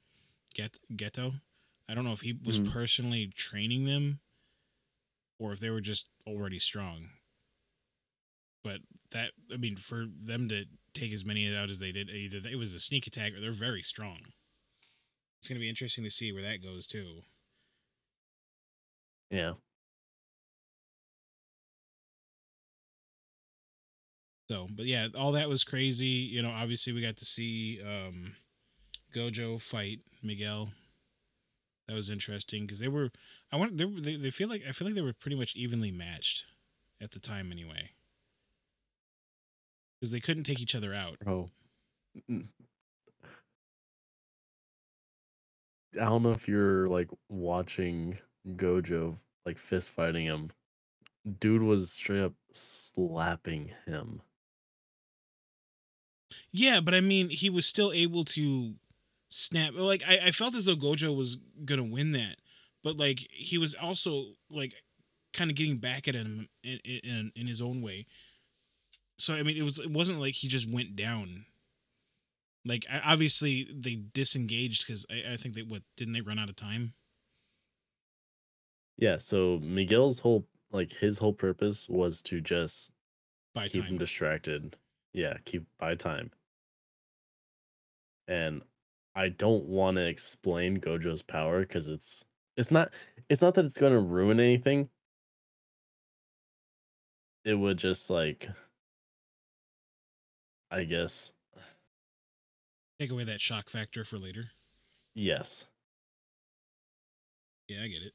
C: get Geto. I don't know if he was
A: Mhm.
C: personally training them, or if they were just already strong. But that I mean, for them to take as many out as they did, either it was a sneak attack or they're very strong. It's gonna be interesting to see where that goes too.
A: Yeah.
C: So, but yeah, all that was crazy. You know, obviously we got to see um Gojo fight Miguel. That was interesting because they were. I want they, they they feel like I feel like they were pretty much evenly matched at the time anyway. Because they couldn't take each other out.
A: Mm. I don't know if you're like watching Gojo like fist fighting him. Dude was straight up slapping him.
C: Yeah, but I mean, he was still able to snap. Like I, I felt as though Gojo was gonna win that, but like he was also like kind of getting back at him in, in in his own way. So I mean, it was it wasn't like he just went down. Like I- obviously they disengaged because I, I think they what didn't they run out of time?
A: Yeah, so Miguel's whole like his whole purpose was to just
C: By
A: keep him distracted. Yeah, keep by time. And I don't want to explain Gojo's power because it's it's not it's not that it's going to ruin anything. It would just like I guess
C: take away that shock factor for later.
A: yes.
C: Yeah, I get it.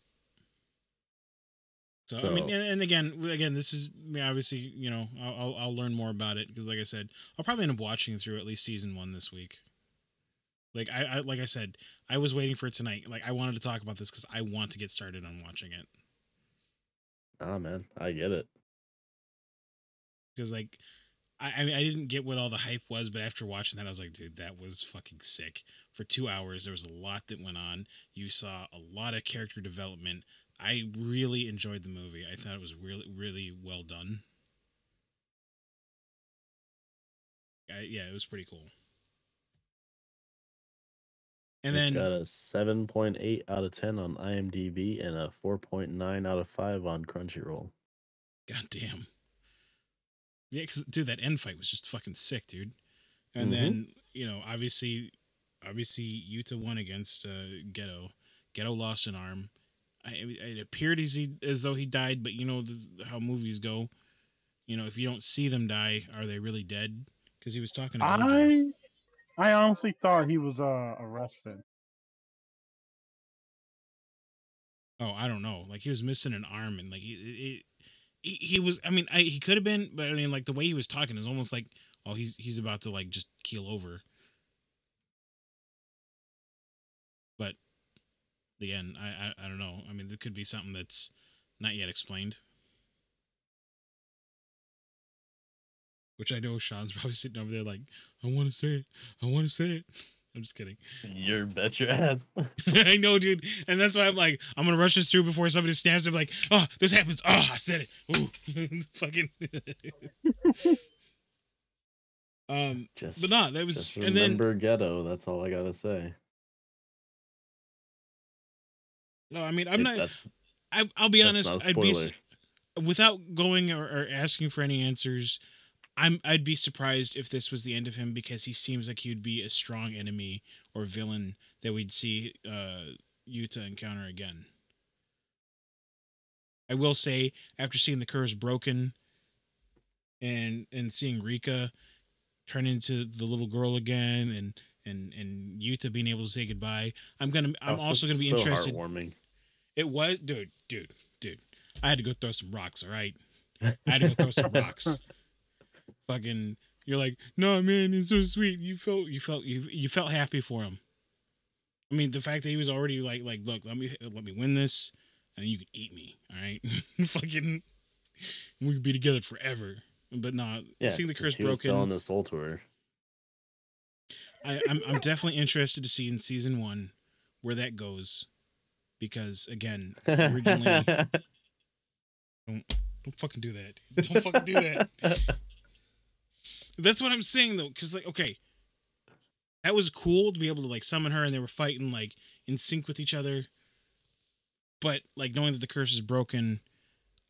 C: So, I mean, and, again, again, this is obviously, you know, I'll I'll, I'll learn more about it because, like I said, I'll probably end up watching through at least season one this week. Like I, I like I said, I was waiting for it tonight. Like I wanted to talk about this because I want to get started on watching it.
A: Ah, man, I get it.
C: because like I, I mean I didn't get what all the hype was, but after watching that, I was like, dude, that was fucking sick. For two hours, there was a lot that went on. You saw a lot of character development. I really enjoyed the movie. I thought it was really, really well done. I, yeah, it was pretty cool. And
A: it's
C: then
A: got a 7.8 out of 10 on IMDb and a 4.9 out of 5 on Crunchyroll.
C: God damn. Yeah, cause dude, that end fight was just fucking sick, dude. And
A: Mhm.
C: then you know, obviously, obviously, Yuta won against uh, Geto. Geto lost an arm. I, it appeared as he as though he died, but you know the, how movies go. You know, if you don't see them die, are they really dead? Because he was talking to Gojo.
B: I honestly thought he was uh arrested.
C: Oh, I don't know. Like he was missing an arm, and like he, he, he was. I mean, I, he could have been, but I mean, like the way he was talking is almost like, oh, he's he's about to like just keel over. But again, I, I I don't know. I mean, there could be something that's not yet explained. Which I know Sean's (laughs) probably sitting over there like, I want to say it. I want to say it. (laughs) I'm just kidding.
A: You bet your ass. (laughs)
C: I know, dude, and that's why I'm like, I'm gonna rush this through before somebody snaps. I'm like, oh, this happens. Oh, I said it. Ooh, fucking. um,
A: just,
C: but no, that was,
A: just
C: and then
A: remember Geto. That's all I gotta say.
C: no, I mean, I'm
A: If
C: not. I, I'll be honest.
A: not
C: I'd be without going or, or asking for any answers. I'm I'd be surprised if this was the end of him because he seems like he'd be a strong enemy or villain that we'd see uh, Yuta encounter again. I will say, after seeing the curse broken, and and seeing Rika turn into the little girl again, and and and Yuta being able to say goodbye, I'm gonna I'm
A: Oh,
C: also gonna be
A: so
C: interested.
A: Heartwarming.
C: It was, dude, dude, dude. I had to go throw some rocks. All right, I had to go throw some rocks. (laughs) Fucking, you're like, no, man, it's so sweet. You felt, you felt, you you felt happy for him. I mean, the fact that he was already like, like, look, let me let me win this, and you can eat me. All right, (laughs) fucking, we could be together forever. But nah,
A: Yeah,
C: seeing the curse
A: he was selling the soul to her.
C: I, I'm I'm definitely interested to see in season one where that goes, because again, originally (laughs) don't fucking do that. Don't fucking do that. (laughs) That's what I'm saying though, because like, okay, that was cool to be able to like summon her and they were fighting like in sync with each other. But like knowing that the curse is broken,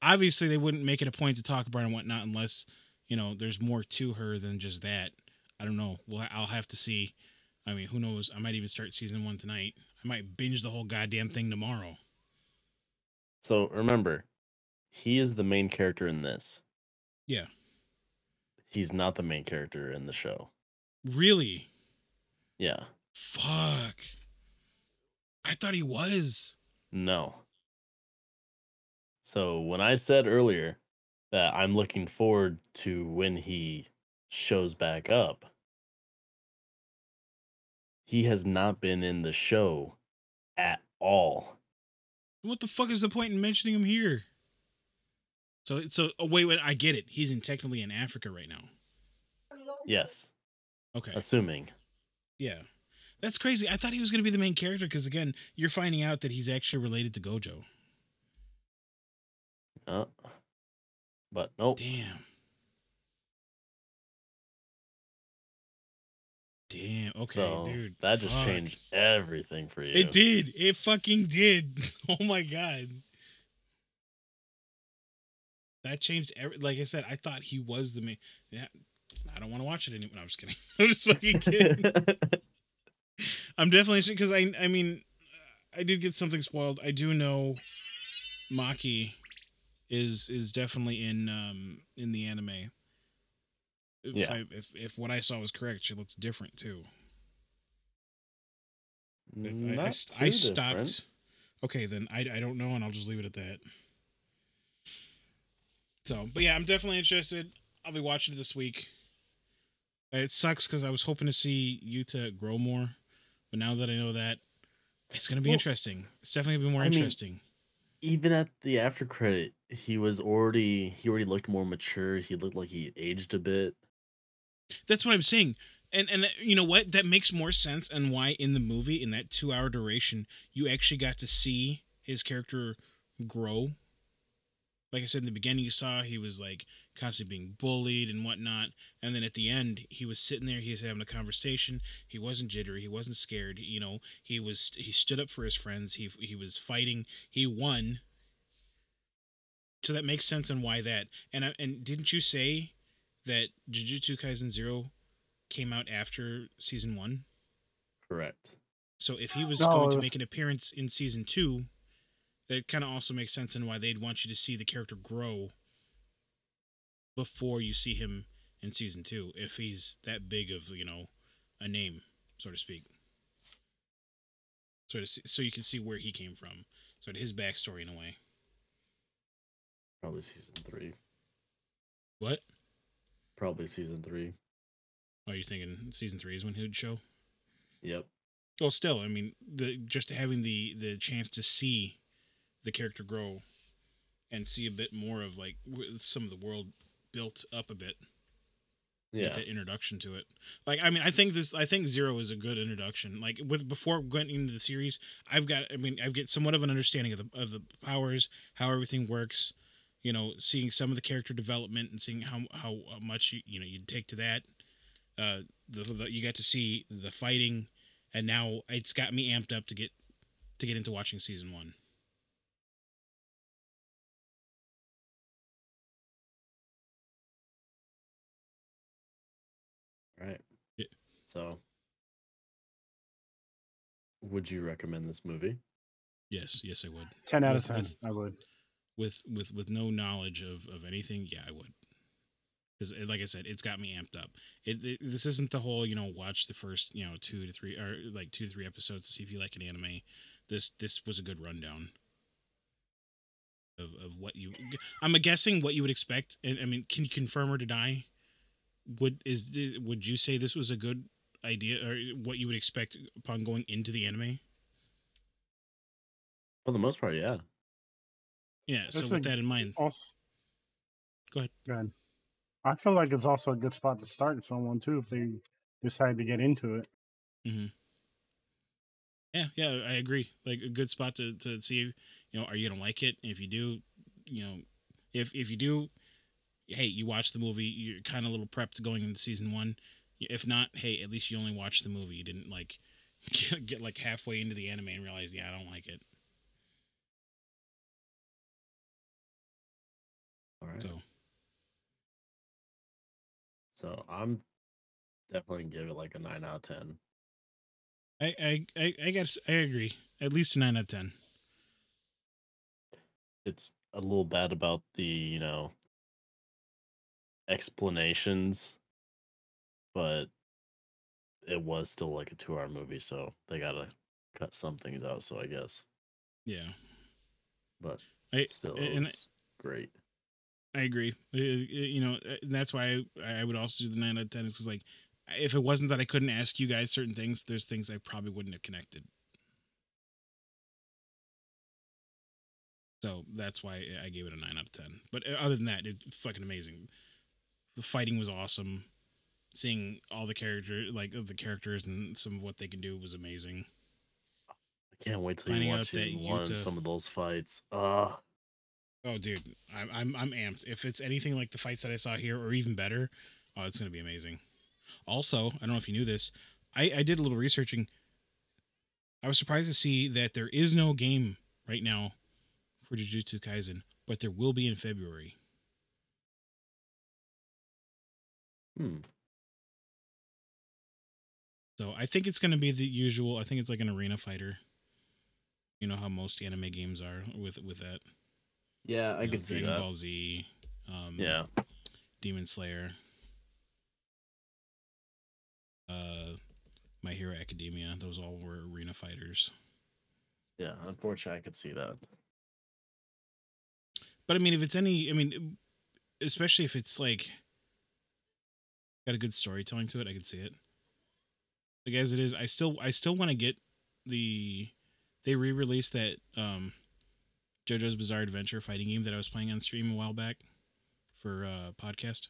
C: obviously they wouldn't make it a point to talk about and whatnot unless you know there's more to her than just that. I don't know. Well, I'll have to see. I mean, who knows? I might even start season one tonight. I might binge the whole goddamn thing tomorrow.
A: So remember, he is the main character in this.
C: Yeah.
A: He's not the main character in the show.
C: Really?
A: Yeah.
C: Fuck. I thought he was.
A: No. So when I said earlier that I'm looking forward to when he shows back up, he has not been in the show at all.
C: What the fuck is the point in mentioning him here? So, so oh, wait, wait. I get it. He's in technically in Africa right now.
A: Yes,
C: Okay.
A: assuming.
C: Yeah. That's crazy. I thought he was going to be the main character because, again, you're finding out that he's actually related to Gojo.
A: Uh, but nope.
C: Damn. Damn. Okay,
A: so
C: dude.
A: that just changed everything for you.
C: It did. It fucking did. (laughs) Oh my god. That changed every. Like I said, I thought he was the main. Yeah, I don't want to watch it anymore. No, I'm just kidding. (laughs) I'm just fucking kidding. (laughs) I'm definitely because I. I mean, I did get something spoiled. I do know, Maki, is is definitely in um in the anime. If
A: Yeah.
C: I, if if what I saw was correct, she looks different too. If I, I,
A: Not
C: st- I stopped.
A: different.
C: Okay, then I, I don't know, and I'll just leave it at that. So, but yeah, I'm definitely interested. I'll be watching it this week. It sucks because I was hoping to see Yuta grow more, but now that I know that, it's gonna be
A: Well,
C: interesting. It's definitely gonna be more
A: I mean-
C: interesting.
A: Even at the after credit, he was already he already looked more mature. He looked like he aged a bit.
C: That's what I'm saying. And and you know what? That makes more sense and why in the movie in that 2-hour duration you actually got to see his character grow. Like I said in the beginning you saw he was like constantly being bullied and whatnot and then at the end he was sitting there he was having a conversation he wasn't jittery he wasn't scared you know he was he stood up for his friends he he was fighting he won so that makes sense on why that and I, and didn't you say that Jujutsu Kaisen Zero came out after season one.
A: Correct.
C: So if he was
B: No,
C: going
B: it
C: to make an appearance in season two, that kind of also makes sense in why they'd want you to see the character grow before you see him in season two, if he's that big of you know a name, so to speak. So to see, so you can see where he came from, sort of his backstory in a way.
A: Probably season three.
C: What?
A: Probably season three.
C: Are you thinking season three is when he would show?
A: Yep.
C: Well, still, I mean, the just having the the chance to see the character grow and see a bit more of like some of the world built up a bit.
A: Yeah.
C: Get that introduction to it. Like I mean I think this I think Zero is a good introduction. Like with before going into the series, I've got I mean I've get somewhat of an understanding of the of the powers, how everything works, you know, seeing some of the character development and seeing how how much you, you know you take to that. Uh the, the you got to see the fighting and now it's got me amped up to get to get into watching season 1.
A: So, would you recommend this movie?
C: Yes, yes, I would.
B: Ten out
C: With-
B: of ten.
C: with-
B: I would.
C: with with with no knowledge of of anything yeah i would because eh, like i said it's got me amped up it, it this isn't the whole you know watch the first you know two to three or like two to three episodes to see if you like an anime this this was a good rundown of of what you i'm guessing what you would expect and i mean can you confirm or deny would is would you say this was a good idea or what you would expect upon going into the anime
A: For the most part, yeah.
C: yeah so with that in mind
B: Also,
C: Go ahead.
B: Go ahead. I feel like it's also a good spot to start someone too if they decide to get into it. Mm-hmm.
C: Yeah, yeah, I agree. Like a good spot to, to see, you know, are you gonna like it? If you do, you know, if if you do, hey, you watch the movie, you're kind of a little prepped going into season one. If not, hey, at least you only watched the movie. You didn't like (laughs) get, get like halfway into the anime and realize, yeah, I don't like it.
A: All right.
C: So
A: So I'm definitely give it like a nine out of ten.
C: I I I, I guess I agree. At least a nine out of ten.
A: It's a little bad about the, you know, explanations, but it was still like a two hour movie, so they gotta cut some things out, so I guess.
C: Yeah,
A: But
C: I
A: still it
C: and
A: was great.
C: I agree. You know, uh, that's why I, I would also do the nine out of ten. Is because like, if it wasn't that I couldn't ask you guys certain things, there's things I probably wouldn't have connected. So that's why I gave it a nine out of ten. But uh, other than that, it's fucking amazing. The fighting was awesome. Seeing all the character, like the characters and some of what they can do, was amazing.
A: I can't wait till
C: Finding
A: you watch season one.
C: Yuta-
A: Some of those fights. Uh
C: Oh, dude, I'm I'm I'm amped. If it's anything like the fights that I saw here, or even better, oh, it's gonna be amazing. Also, I don't know if you knew this. I I did a little researching. I was surprised to see that there is no game right now for Jujutsu Kaisen, but there will be in February.
A: hmm.
C: So I think it's gonna be the usual. I think it's like an arena fighter. You know how most anime games are with with that.
A: Yeah, I
C: you know,
A: could see
C: Dragon
A: that.
C: Ball Z. Um,
A: Yeah.
C: Demon Slayer, uh, My Hero Academia. Those all were arena fighters.
A: Yeah. Unfortunately I could see that.
C: But I mean, if it's any, I mean, especially if it's like got a good storytelling to it. I could see it. Like as it is, I still I still want to get the they re-released that um JoJo's Bizarre Adventure fighting game that I was playing on stream a while back for uh podcast.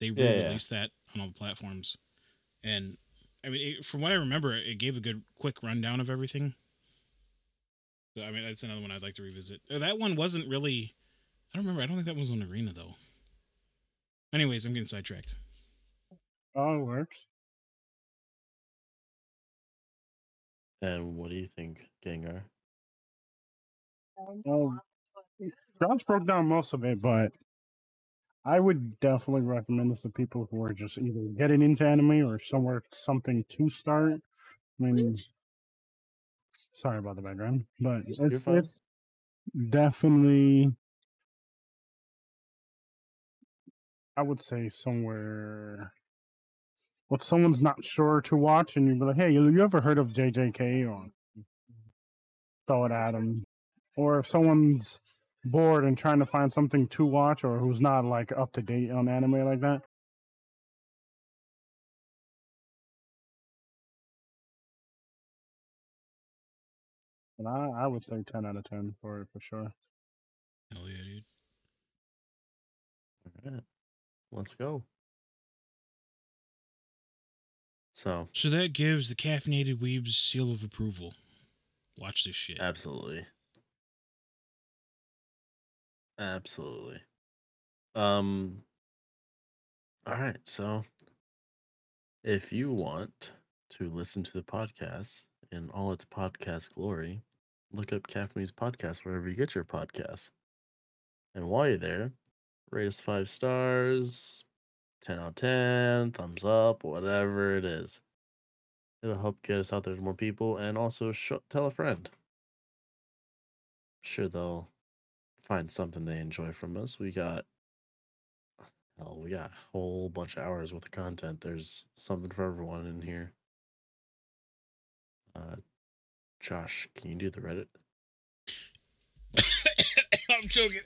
C: They
A: Yeah, yeah.
C: re-released that on all the platforms, and I mean, it, from what I remember, it gave a good quick rundown of everything. So I mean, that's another one I'd like to revisit. Uh, That one wasn't really. I don't remember. I don't think that was on Arena though. Anyways, I'm getting sidetracked.
B: Oh, it works.
A: And what do you think, Ginger?
B: Um, well, eh, Josh broke down most of it, but I would definitely recommend this to people who are just either getting into anime or somewhere something to start. I mean, sorry about the background, but it's it's definitely I would say somewhere what someone's not sure to watch, and you'd be like, "Hey, you, you ever heard of JJK?" Or throw it at them. Or if someone's bored and trying to find something to watch, or who's not like up to date on anime like that, and I, I would say ten out of ten for it for sure.
C: Hell yeah, dude.
A: All right, let's go. So,
C: So that gives the caffeinated weebs seal of approval. Watch this shit.
A: absolutely. Absolutely. Um all right, so if you want to listen to the podcast in all its podcast glory, look up Caffeine's podcast wherever you get your podcasts. And while you're there, rate us five stars, 10 out of 10, thumbs up, whatever it is. It'll help get us out there to more people and also sh- tell a friend. Sure, they'll find something they enjoy from us. We got, hell, we got a whole bunch of hours worth of content. There's something for everyone in here. Uh, Josh, can you do the Reddit? (coughs)
C: I'm joking.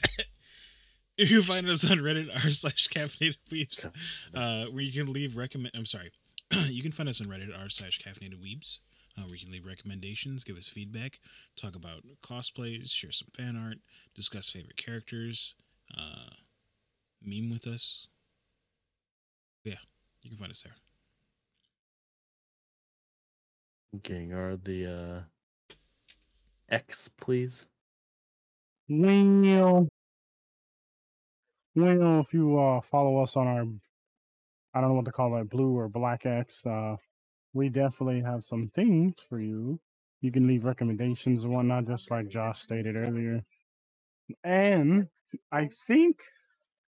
C: You can find us on Reddit r slash caffeinated weebs, uh, where you can leave recommend. I'm sorry. (clears throat) you can find us on Reddit r slash caffeinated weebs, uh, where you can leave recommendations, give us feedback, talk about cosplays, share some fan art, discuss favorite characters, uh, meme with us. Yeah, you can find us there.
A: Gang are the uh, X, please.
B: Well, well, if you uh, follow us on our, I don't know what to call it, blue or black X, uh, we definitely have some things for you. You can leave recommendations and whatnot, just like Josh stated earlier. And I think,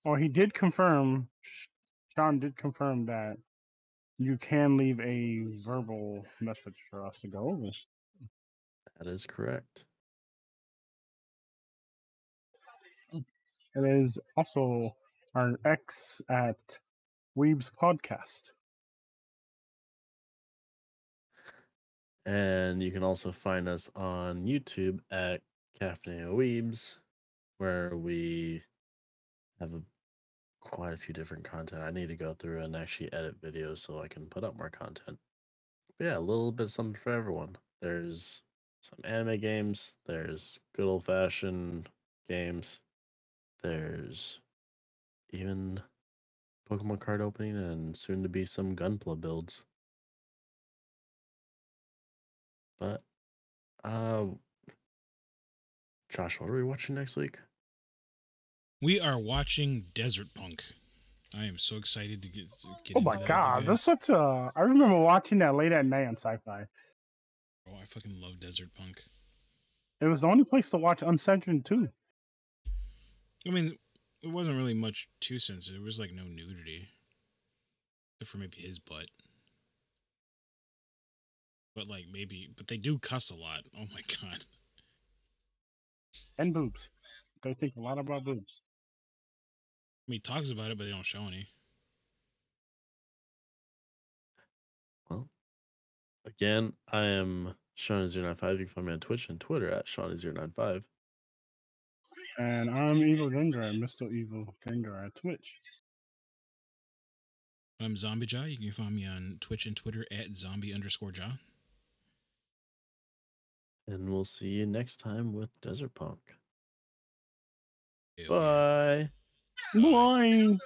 B: or he did confirm, Sean did confirm that you can leave a verbal message for us to go over.
A: That is correct.
B: It is also our X at Weeb's Podcast.
A: And you can also find us on YouTube at Caffeinated Weebs, where we have a, quite a few different content. I need to go through and actually edit videos so I can put up more content. But yeah, a little bit something for everyone. There's some anime games, there's good old fashioned games, there's even Pokemon card opening and soon to be some Gunpla builds. But uh Josh, what are we watching next week?
C: We are watching Desert Punk. I am so excited to get. To get
B: Oh my
C: that
B: god, that's such a. I remember watching that late at night on sci fi.
C: Oh, I fucking love Desert Punk.
B: It was the only place to watch Uncensored too.
C: I mean, it wasn't really much too sensitive. There was like no nudity, except for maybe his butt. But like maybe, but they do cuss a lot. Oh my (laughs) god.
B: And boobs. They think a lot about boobs.
C: I mean, he talks about it, but they don't show any.
A: Well, again, I am seany095. You can find me on Twitch and Twitter at seany095.
B: And I'm Evil Ginger, Mr. Evil Ginger at Twitch.
C: I'm Zombie Jah. You can find me on Twitch and Twitter at zombie underscore jah.
A: And we'll see you next time with Desert Punk.
C: Hell yeah.
A: Bye.
B: Bye.